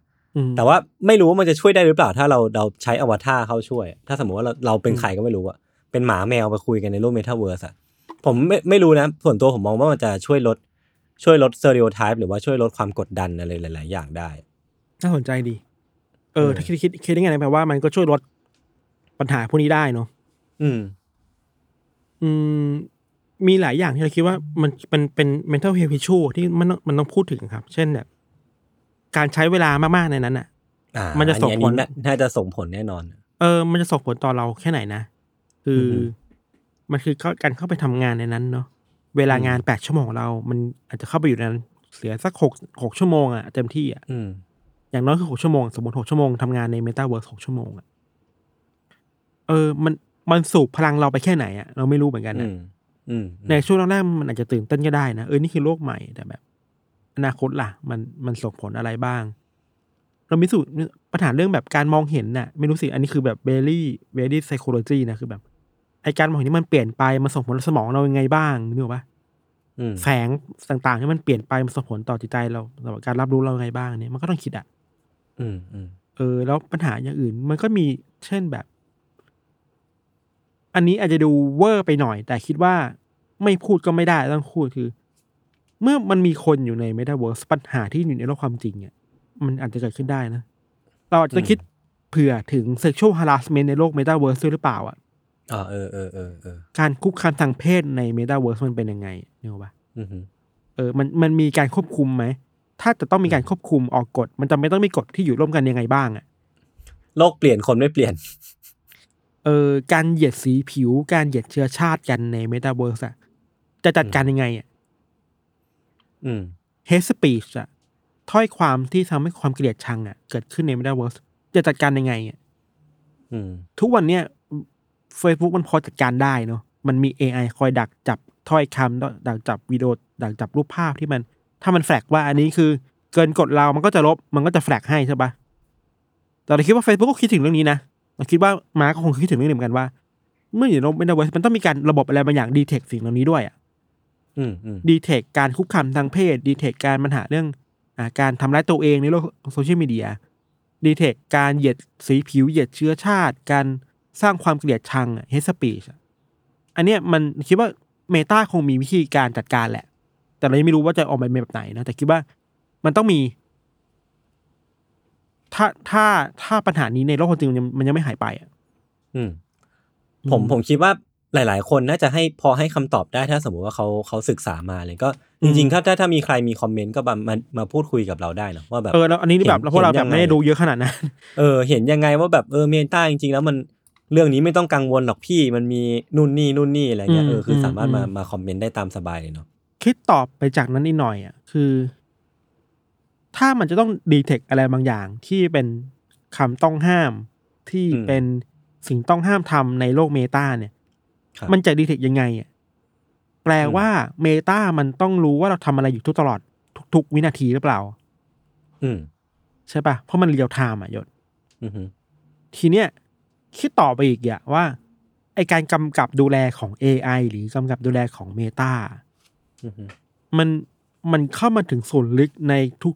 แต่ว่าไม่รู้ว่ามันจะช่วยได้หรือเปล่า ถ้าเราเราใช้อวตารเข้าช่วย ถ้าสมมติว่าเราเราเป็นอืมใครก็ไม่รู้อะเป็นหมาแมวไปคุยกันในโลกเมตาเวิร์สอะผมไม่ไม่รู้นะ ส่วนตัวผมมองว่ามันจะช่วยลด ช่วยลดสเตอริโอไทป์หรือว่าช่วยลดความกดดันอะไรหลาย ๆ อย่างได้ น่าสนใจดี เออเออถ้าคิดคิดคิดได้ไงนะแปลว่ามันก็ช่วยลดปัญหาพวกนี้ได้เนาะอืม อืมมีหลายอย่างที่เราคิดว่ามันเป็นเป็น mental health issue ที่มันต้องมันต้องพูดถึงครับ เช่นแบบ การใช้เวลามากๆในนั้นอะอ่ามันจะส่งอัผลน่าน่าจะส่งผลแน่นอน เออ มันจะส่งผลต่อเราแค่ไหนนะ คือออฮึมันคือเข้าการเข้าไปทำงานในนั้นเนาะเวลางานแปดชั่วโมงของเรา มันอาจจะเข้าไปอยู่ในนั้นเสียสักหกหกชั่วโมงอะเต็มที่อะอืมอย่างน้อยคือหกชั่วโมง สมมติหกชั่วโมงทำงานในเมตาเวิร์สหกชั่วโมงอะเออ มันมันสูบพลังเราไปแค่ไหนอะเราไม่รู้เหมือนกันอืนะมอืมในช่วงแรกๆมันอาจจะตื่นเต้นก็ได้นะเออนี่คือโลกใหม่แต่แบบ อนาคตล่ะ มันมันส่งผลอะไรบ้าง เรามีสูตรปัญหาเรื่องแบบการมองเห็นน่ะไม่รู้สิ อันนี้คือแบบ very very psychology นะคือแบบไอการมองเห็นที่มันเปลี่ยนไปมันส่งผลต่อสมองเรายังไงบ้างนึกออกปะอืมแสงต่างๆที่มันเปลี่ยนไปมันส่งผลต่อจิตใจเราต่อการรับรู้เรายังไงบ้างเนี่ยมันก็ต้องคิดอะอืมอืมเออ แล้วปัญหาอย่างอื่น มันก็มีเช่นแบบ อันนี้อาจจะดูเวอร์ไปหน่อย แต่คิดว่าไม่พูดก็ไม่ได้ต้องพูดคือ เมื่อมันมีคนอยู่ใน m e t a เวิร์สปัญหาที่อยู่ในโลกความจริงอะมันอาจจะเกิดขึ้นได้นะ เราอาจจะต้องคิดเผื่อถึง sexual harassment ในโลก m e t a เวิร์สด้วยหรือเปล่าอะอ่าเออเออเออเออการคุกคามทางเพศใน m e t a เวิร์สมันเป็นยังไงเนี่ยปะอืมเออมันมันมีการควบคุมไหม ถ้าจะต้องมีการควบคุมออกกฎ มันจะไม่ต้องมีกฎที่อยู่ร่วมกันยังไงบ้างอะ่ะโลกเปลี่ยนคนไม่เปลี่ยน เออการเหยียดสีผิวการเหยียดเชื้อชาติกันในเมตาเวิร์สอะจะจัดการยังไงอะอืม hate speech อะถ้อยความที่ทำให้ความเกลียดชังอะเกิดขึ้นในเมตาเวิร์สจะจัดการยังไงอะอืมทุกวันเนี้ย Facebook มันพอจัดการได้เนาะมันมี AI คอยดักจับถ้อยคำดักจับวิดีโอดักจับรูปภาพที่มัน ถ้ามัน flag ว่าอันนี้คือเกินกฎเรามันก็จะลบมันก็จะ flag ให้ใช่ปะแต่เราคิดว่า Facebook ก็คิดถึงเรื่องนี้นะเราคิดว่ามาร์กก็คงคิดถึงเรื่องนี้เหมือนกันว่า เมื่ออยู่ในเมตาเวิร์สมันต้องมีการระบบอะไรบางอย่าง detect สิ่งเหล่านี้ด้วยอะอืมอืม detect การคุกคามทางเพศ detect การปัญหาเรื่องอาการทำร้ายตัวเองในโลกโซเชียลมีเดีย detect การเหยียดสีผิวเหยียดเชื้อชาติ การสร้างความเกลียดชัง hate speech อันเนี้ยมันคิดว่าเมตาคงมีวิธีการจัดการแหละ แต่เรายังไม่รู้ว่าจะออกมาเป็นแบบไหนนะ แต่คิดว่ามันต้องมี ถ้าถ้าถ้าปัญหานี้ในโลกความจริงมันยังมันยังไม่หายไปอะ อืม ผมอืมผมคิดว่า หลาย ๆ คนน่าจะให้พอให้คำตอบได้ถ้าสมมุติว่าเขาเขาศึกษามาเลยก็จริงๆถ้าถ้าถ้ามีใครมีคอมเมนต์ก็มามามาพูดคุยกับเราได้นะว่าแบบเออแล้วอันนี้นี่แบบเห็นพวกเราเห็นแบยับงไงไม่ได้ดูเยอะขนาดนั้นเออเห็นยังไงว่าแบบเออเมตาจริง ๆ แล้วมันเรื่องนี้ไม่ต้องกังวลหรอกพี่มันมีนู่นนี่นู่นนี่อะไรเงี้ยอืมเออคืออมสามารถมาอืมมาคอมเมนต์ได้ตามสบายเลยเนาะคิดตอบไปจากนั้นนิดหน่อยอะคือ ถ้ามันจะต้องดีเทคอะไรบางอย่างที่เป็นคำต้องห้ามที่เป็นสิ่งต้องห้ามทำในโลกเมตาเนี่ยครับ มันจะดีเทคยังไงอะแปลว่าเมตามันต้องรู้ว่าเราทำอะไรอยู่ทุกตลอด ทุกๆวินาทีหรือเปล่า อืมใช่ปะเพราะมันเรียลไทม์อะยศอือฮึทีเนี้ยคิดต่อไปอีกอย่างว่า ไอการกำกับดูแลของ AI หรือกำกับดูแลของ Meta อือฮึมันมันเข้ามาถึงส่วนลึกใน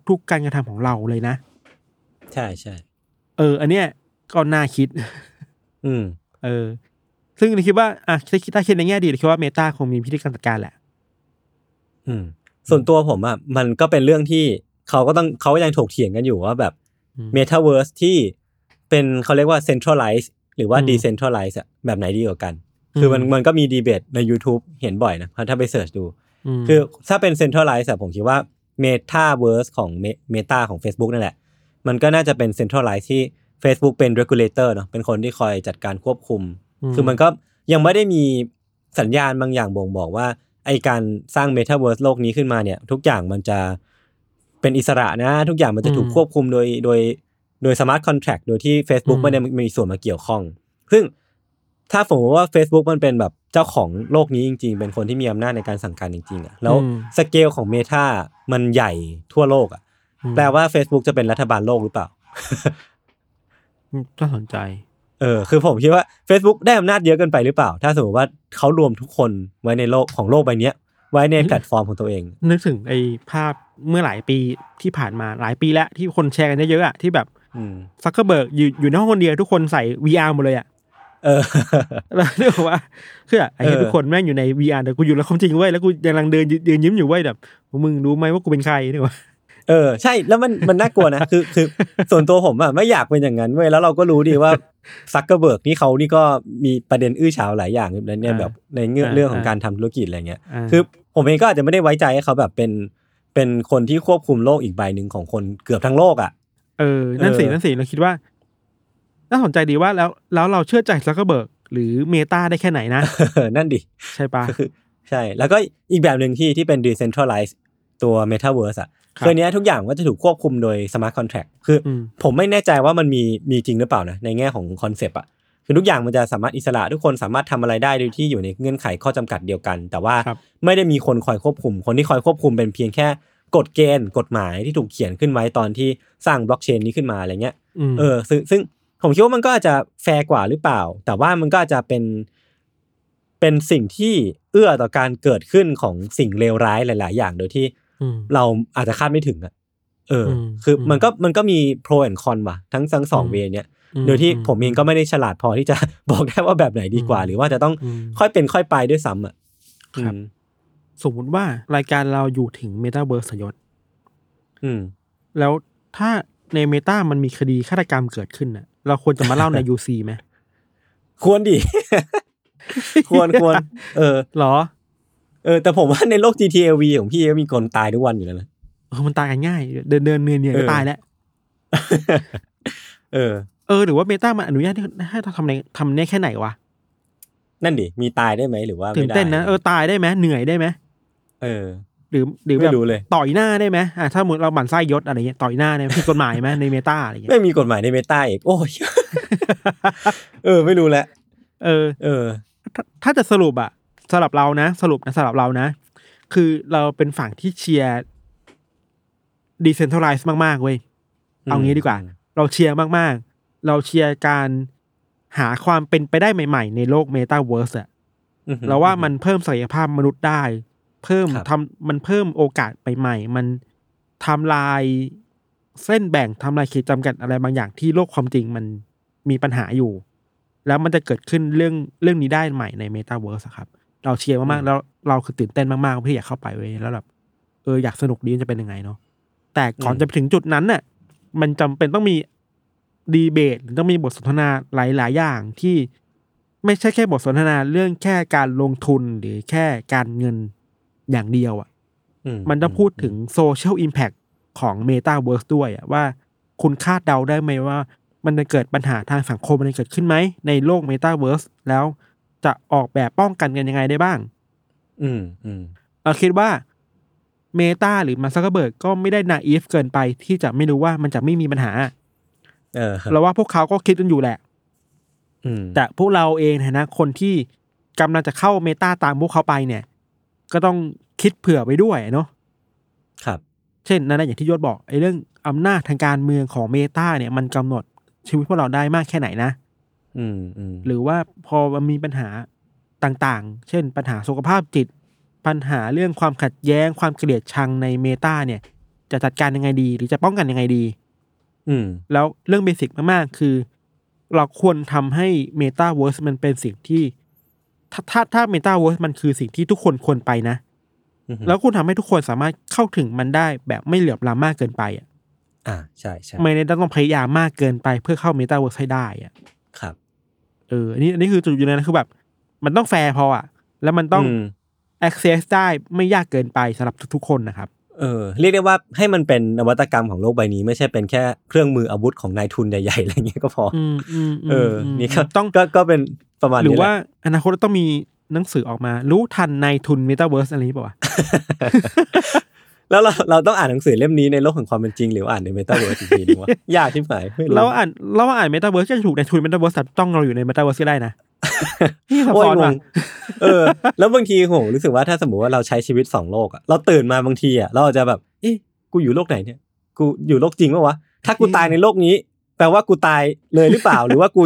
ทุก ๆ การกระทำของเราเลยนะ ใช่ใช่เออ อันเนี้ยก็น่าคิด อืม เออ ซึ่งเราคิดว่าอะถ้าคิดถ้าคิดในแง่ดีเราคิดว่า Meta คงมีพิธีการจัดการแหละ อืม ส่วนตัวผมอะมันก็เป็นเรื่องที่เขาก็ต้องเขายังถกเถียงกันอยู่ว่าแบบอืม Metaverse ที่เป็นเขาเรียกว่า centralize หรือว่าอืม decentralize อะแบบไหนดีกว่ากัน คือมันอืมมันก็มีดีเบตใน YouTube เห็นบ่อยนะถ้าไป search ดูคือถ้าเป็น centralize อะผมคิดว่า Metaverse ของ Me- Meta ของ Facebook นั่นแหละ มันก็น่าจะเป็น centralize ที่ Facebook เป็น regulator เนาะเป็นคนที่คอยจัดการควบคุม คือมันก็ยังไม่ได้มีสัญญาณบางอย่างบ่งบอกว่า ไอ้การสร้าง Metaverse โลกนี้ขึ้นมาเนี่ย ทุกอย่างมันจะเป็นอิสระนะ ทุกอย่างมันจะถูกอืมควบคุมโดยโดยโดย smart contract โดยที่ Facebook อืมไม่ได้มีส่วนมาเกี่ยวข้อง ซึ่งถ้าสมมติว่า Facebook มันเป็นแบบเจ้าของโลกนี้จริง ๆ เป็นคนที่มีอำนาจในการสั่งการจริงๆอะแล้วอืมสเกลของ Meta มันใหญ่ทั่วโลกอะอืมแปลว่า Facebook จะเป็นรัฐบาลโลกหรือเปล่าน่าสนใจเออคือผมคิดว่า Facebook ได้อำนาจเยอะเกินไปหรือเปล่า ถ้าสมมติว่าเขารวมทุกคนไว้ในโลกของโลกใบเนี้ยไว้ในแพลตฟอร์มของตัวเอง นึกถึงไอ้ภาพเมื่อหลายปีที่ผ่านมาหลายปีแล้วที่คนแชร์กันเยอะๆอะที่แบบอืมซักเกอร์เบิร์กอยู่อยู่ในห้องคนเดียวทุกคนใส่ VR หมดเลยอะเออแล้วเรียกว่าคืออะไอ้เหี้ยเออทุกคนแม่งอยู่ใน VR แต่กูอยู่โลกความจริงเว้ยแล้วกูยังกำลังเดินยืนยิ้มอยู่เว้ยแบบมึงรู้ไหมว่ากูเป็นใครเนี่ยว่า เออใช่แล้วมันมันน่ากลัวนะคือคือส่วนตัวผมอะไม่อยากเป็นอย่างนั้นเว้ยแล้วเราก็รู้ดีว่าซักเกอร์เบิร์กนี่เขานี่ก็มีประเด็นอื้อฉาวหลายอย่างในเนี่ยแบบในเงื่อนเรื่องของการทำธุรกิจอะไรเงี้ยคือผมเองก็อาจจะไม่ได้ไว้ใจให้เขาแบบเป็นเป็นคนที่ควบคุมโลกอีกใบหนึ่งของคนเกือบทั้งโลกอะเออนั่นสิเออนั่นสิเราคิดว่าน่าสนใจดีว่าแล้วแล้วเราเชื่อใจซักเกอร์เบิร์กหรือเมตาได้แค่ไหนนะนั่นดิใช่ปะก็คือใช่ แล้วก็อีกแบบหนึ่งที่ที่เป็น decentralized ตัว metaverse อะ ครับคืออันเนี้ยทุกอย่างก็จะถูกควบคุมโดย smart contract คืออืมผมไม่แน่ใจว่ามันมีมีจริงหรือเปล่านะในแง่ของคอนเซปต์อะคือทุกอย่างมันจะสามารถอิสระทุกคนสามารถทำอะไรได้โดยที่อยู่ในเงื่อนไขข้อจำกัดเดียวกัน แต่ว่าครับไม่ได้มีคนคอยควบคุม คนที่คอยควบคุมเป็นเพียงแค่กฎเกณฑ์กฎหมายที่ถูกเขียนขึ้นไว้ตอนที่สร้างบล็อกเชนนี้ขึ้นมาอะไรเงี้ยมเออซึ่งซึ่งผมคิดว่ามันก็อาจจะแฟร์กว่าหรือเปล่า แต่ว่ามันก็อาจจะเป็นเป็นสิ่งที่เอื้อต่อการเกิดขึ้นของสิ่งเลวร้ายหลาย ๆ อย่างโดยที่อืม เราอาจจะคาดไม่ถึงอะ เอออมคืออมมันก็มันก็มีโปรแอนคอนว่ะ ทั้งทั้งสองอืมเวย์เนี้ยอืมโดยที่อืมผมเองก็ไม่ได้ฉลาดพอที่จะบอกได้ว่าแบบไหนดีกว่าอืมหรือว่าจะต้องอืมค่อยเป็นค่อยไปด้วยซ้ำอะครับอืมสมมุติว่ารายการเราอยู่ถึงเมตาเบิร์สยศอืมแล้วถ้าในเมตามันมีคดีฆาตกรรมเกิดขึ้นน่ะ เราควรจะมาเล่าใน UC ไหมควรดิ ควรควร เออหรอ เออแต่ผมว่าในโลก GTLV ของพี่ก็มีคนตายทุกวันอยู่แล้วนะเออมันตายกันง่าย เดินเดินเนียนเนียนเอก็อตายแล้วเออ เออหรือว่าเมตามันอนุญาตให้ให้เราทำในทำได้แค่ไหนวะนั่นดิมีตายได้ไหมหรือว่าตื่ไม่นได้เต้นนะเออตายได้ไหมเหนื่อยได้ไหมเออ หรือหรือแบไม่บรู้เลยต่อยหน้าได้ไหมอะถ้าสมมติเราหมั่นไส้ยศอะไรเงี้ยต่อยหน้าเนี่ยผิดกฎหมายไหมในเมตาอะไรเงี้ยไม่มีกฎหมายในเมตาอีกโอ้ยเออ ไม่รู้แหละเออ เออ ถ้าถ้าจะสรุปอะ สำหรับเรานะสรุปนะสำหรับเรานะ คือเราเป็นฝั่งที่เชียร์decentralize มากๆเว้ยอืมเอางี้ดีกว่า เราเชียร์มากๆ เราเชียร์การหาความเป็นไปได้ใหม่ ๆ ในโลกเมตาเวิร์สอะอือหือเราว่ามันเพิ่มศักยภาพมนุษย์ได้ เพิ่มครับทำมันเพิ่มโอกาสใหม่ๆมันทำลายเส้นแบ่งทำลายขีดจำกัดอะไรบางอย่างที่โลกความจริงมันมีปัญหาอยู่ แล้วมันจะเกิดขึ้นเรื่องเรื่องนี้ได้ใหม่ในเมตาเวิร์สครับ เราเชียร์มากๆแล้วเราคือตื่นเต้นมากๆที่อยากเข้าไปเว้ยแล้วแบบเอออยากสนุกดีมันจะเป็นยังไงเนาะแต่ก่อนจะไปถึงจุดนั้นน่ะ มันจำเป็นต้องมีดีเบตหรือต้องมีบทสนทนาหลาย ๆ อย่างที่ไม่ใช่แค่บทสนทนาเรื่องแค่การลงทุนหรือแค่การเงินอย่างเดียวอะอืมันต้องพูดถึงโซเชียลอิมแพ t ของ Metaverse ด้วยอะว่าคุณคาดเดาได้ไหมว่า มันจะเกิดปัญหาทางสังคมมันจะเกิดขึ้นไหมในโลกเมตาเวิร์สแล้ว จะออกแบบป้องกันกันยังไงได้บ้าง อืมอืมเราคิดว่าเมตาหรือมาร์กซักเกอร์เบิร์กก็ไม่ได้ naive เกินไปที่จะไม่รู้ว่ามันจะไม่มีปัญหา เออเราว่าพวกเขาก็คิดกันอยู่แหละอืมแต่พวกเราเองในฐานะคนที่กำลังจะเข้าเมตาตามพวกเขาไปเนี่ย ก็ต้องคิดเผื่อไว้ด้วยเนาะครับ เช่นนั่นนะอย่างที่ยศบอกไอ้เรื่องอำนาจทางการเมืองของเมตาเนี่ย มันกำหนดชีวิตพวกเราได้มากแค่ไหนนะ อืมอืมหรือว่าพอมันมีปัญหาต่างๆ เช่น ปัญหาสุขภาพจิต ปัญหาเรื่องความขัดแย้ง ความเกลียดชังในเมตาเนี่ย จะจัดการยังไงดี หรือจะป้องกันยังไงดี อืม แล้วเรื่อง basic มากๆ คือ เราควรทำให้เมตาเวิร์สมันเป็นสิ่งที่ ถ้าถ้าถ้าเมตาเวิร์สมันคือสิ่งที่ทุกคนควรไปนะอืมแล้วคุณทำให้ทุกคนสามารถเข้าถึงมันได้แบบไม่เหลื่อมล้ำมากเกินไปอะอ่าใช่ใช่ไม่ได้ต้องพยายามมากเกินไปเพื่อเข้าเมตาเวิร์สให้ได้อะครับ เอออันนี้อันนี้คือจุดยืนนะคือแบบ มันต้องแฟร์พออะ แล้วมันต้องม access ได้ไม่ยากเกินไปสำหรับทุกๆคนนะครับ เออ เรียกได้ว่าให้มันเป็นนวัตกรรมของโลกใบนี้ ไม่ใช่เป็นแค่เครื่องมืออาวุธของนายทุนใหญ่ๆอะไรเงี้ยก็พอออืมอืมมเออมนี่ก็ต้องก็ก็เป็นประมาณหรือนี้แหว่าละอนาคตต้องมีหนังสือออกมา รู้ทันในทุนเมตาเวิร์สอะไรนี้ป่าวะ แล้วเราเราต้องอ่านหนังสือเล่มนี้ในโลกแห่งความเป็นจริงหรือว่าอ่านในเมตาเวิร์สอีกทีนึงวะยากที่ไหนไม่รู้เราอ่านเราอ่านเมตาเวิร์สก็จะถูกในทุนเมตาเวิร์สต้องเราอยู่ในเมตาเวิร์สก็ได้นะนี่ซับโอ้ยซ้อนงว่ะงเออ แล้วบางทีโหรู้สึกว่าถ้าสมมติว่าเราใช้ชีวิตสองโลกอะเราตื่นมาบางทีอะเราอาจจะแบบเอ๊ะกูอยู่โลกไหนเนี่ย กูอยู่โลกจริงปะวะถ้ากูตายในโลกนี้ แปลว่ากูตายเลยหรือเปล่า หรือว่ากู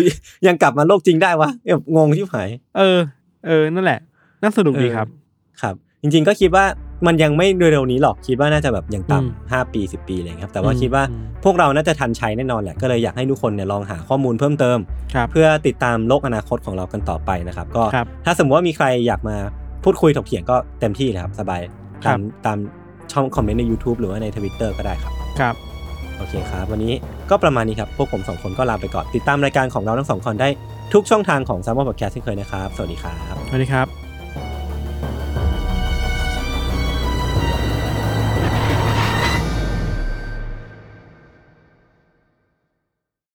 ยังกลับมาโลกจริงได้วะแบบงงที่หาย เออ เออนั่นแหละ น่าสนุกดีครับ ครับ จริง ๆ ก็คิดว่ามันยังไม่เร็วๆนี้หรอกคิดว่าน่าจะแบบยังอืมต่ำห้าปีสิบปีอะไรอย่างเลยครับ แต่ว่าอืมคิดว่าอืมพวกเราน่าจะทันใช้แน่นอนแหละก็เลยอยากให้ทุกคนเนี่ยลองหาข้อมูลเพิ่มเติมครับเพื่อติดตามโลกอนาคตของเรากันต่อไปนะครับ ก็ครับถ้าสมมติว่ามีใครอยากมาพูดคุยถกเถียงก็เต็มที่เลยครับสบายครัตาบมตามช่องคอมเมนต์ใน YouTube หรือว่าในทวิตเตอร์ก็ได้ครับครับโอเคครับ วันนี้ก็ประมาณนี้ครับ พวกผมสองคนก็ลาไปก่อน ติดตามรายการของเราทั้งสองคนได้ทุกช่องทางของ s ซ m m o n Podcast เช่นเคยนะครับ สวัสดีครับ สวัสดีครับ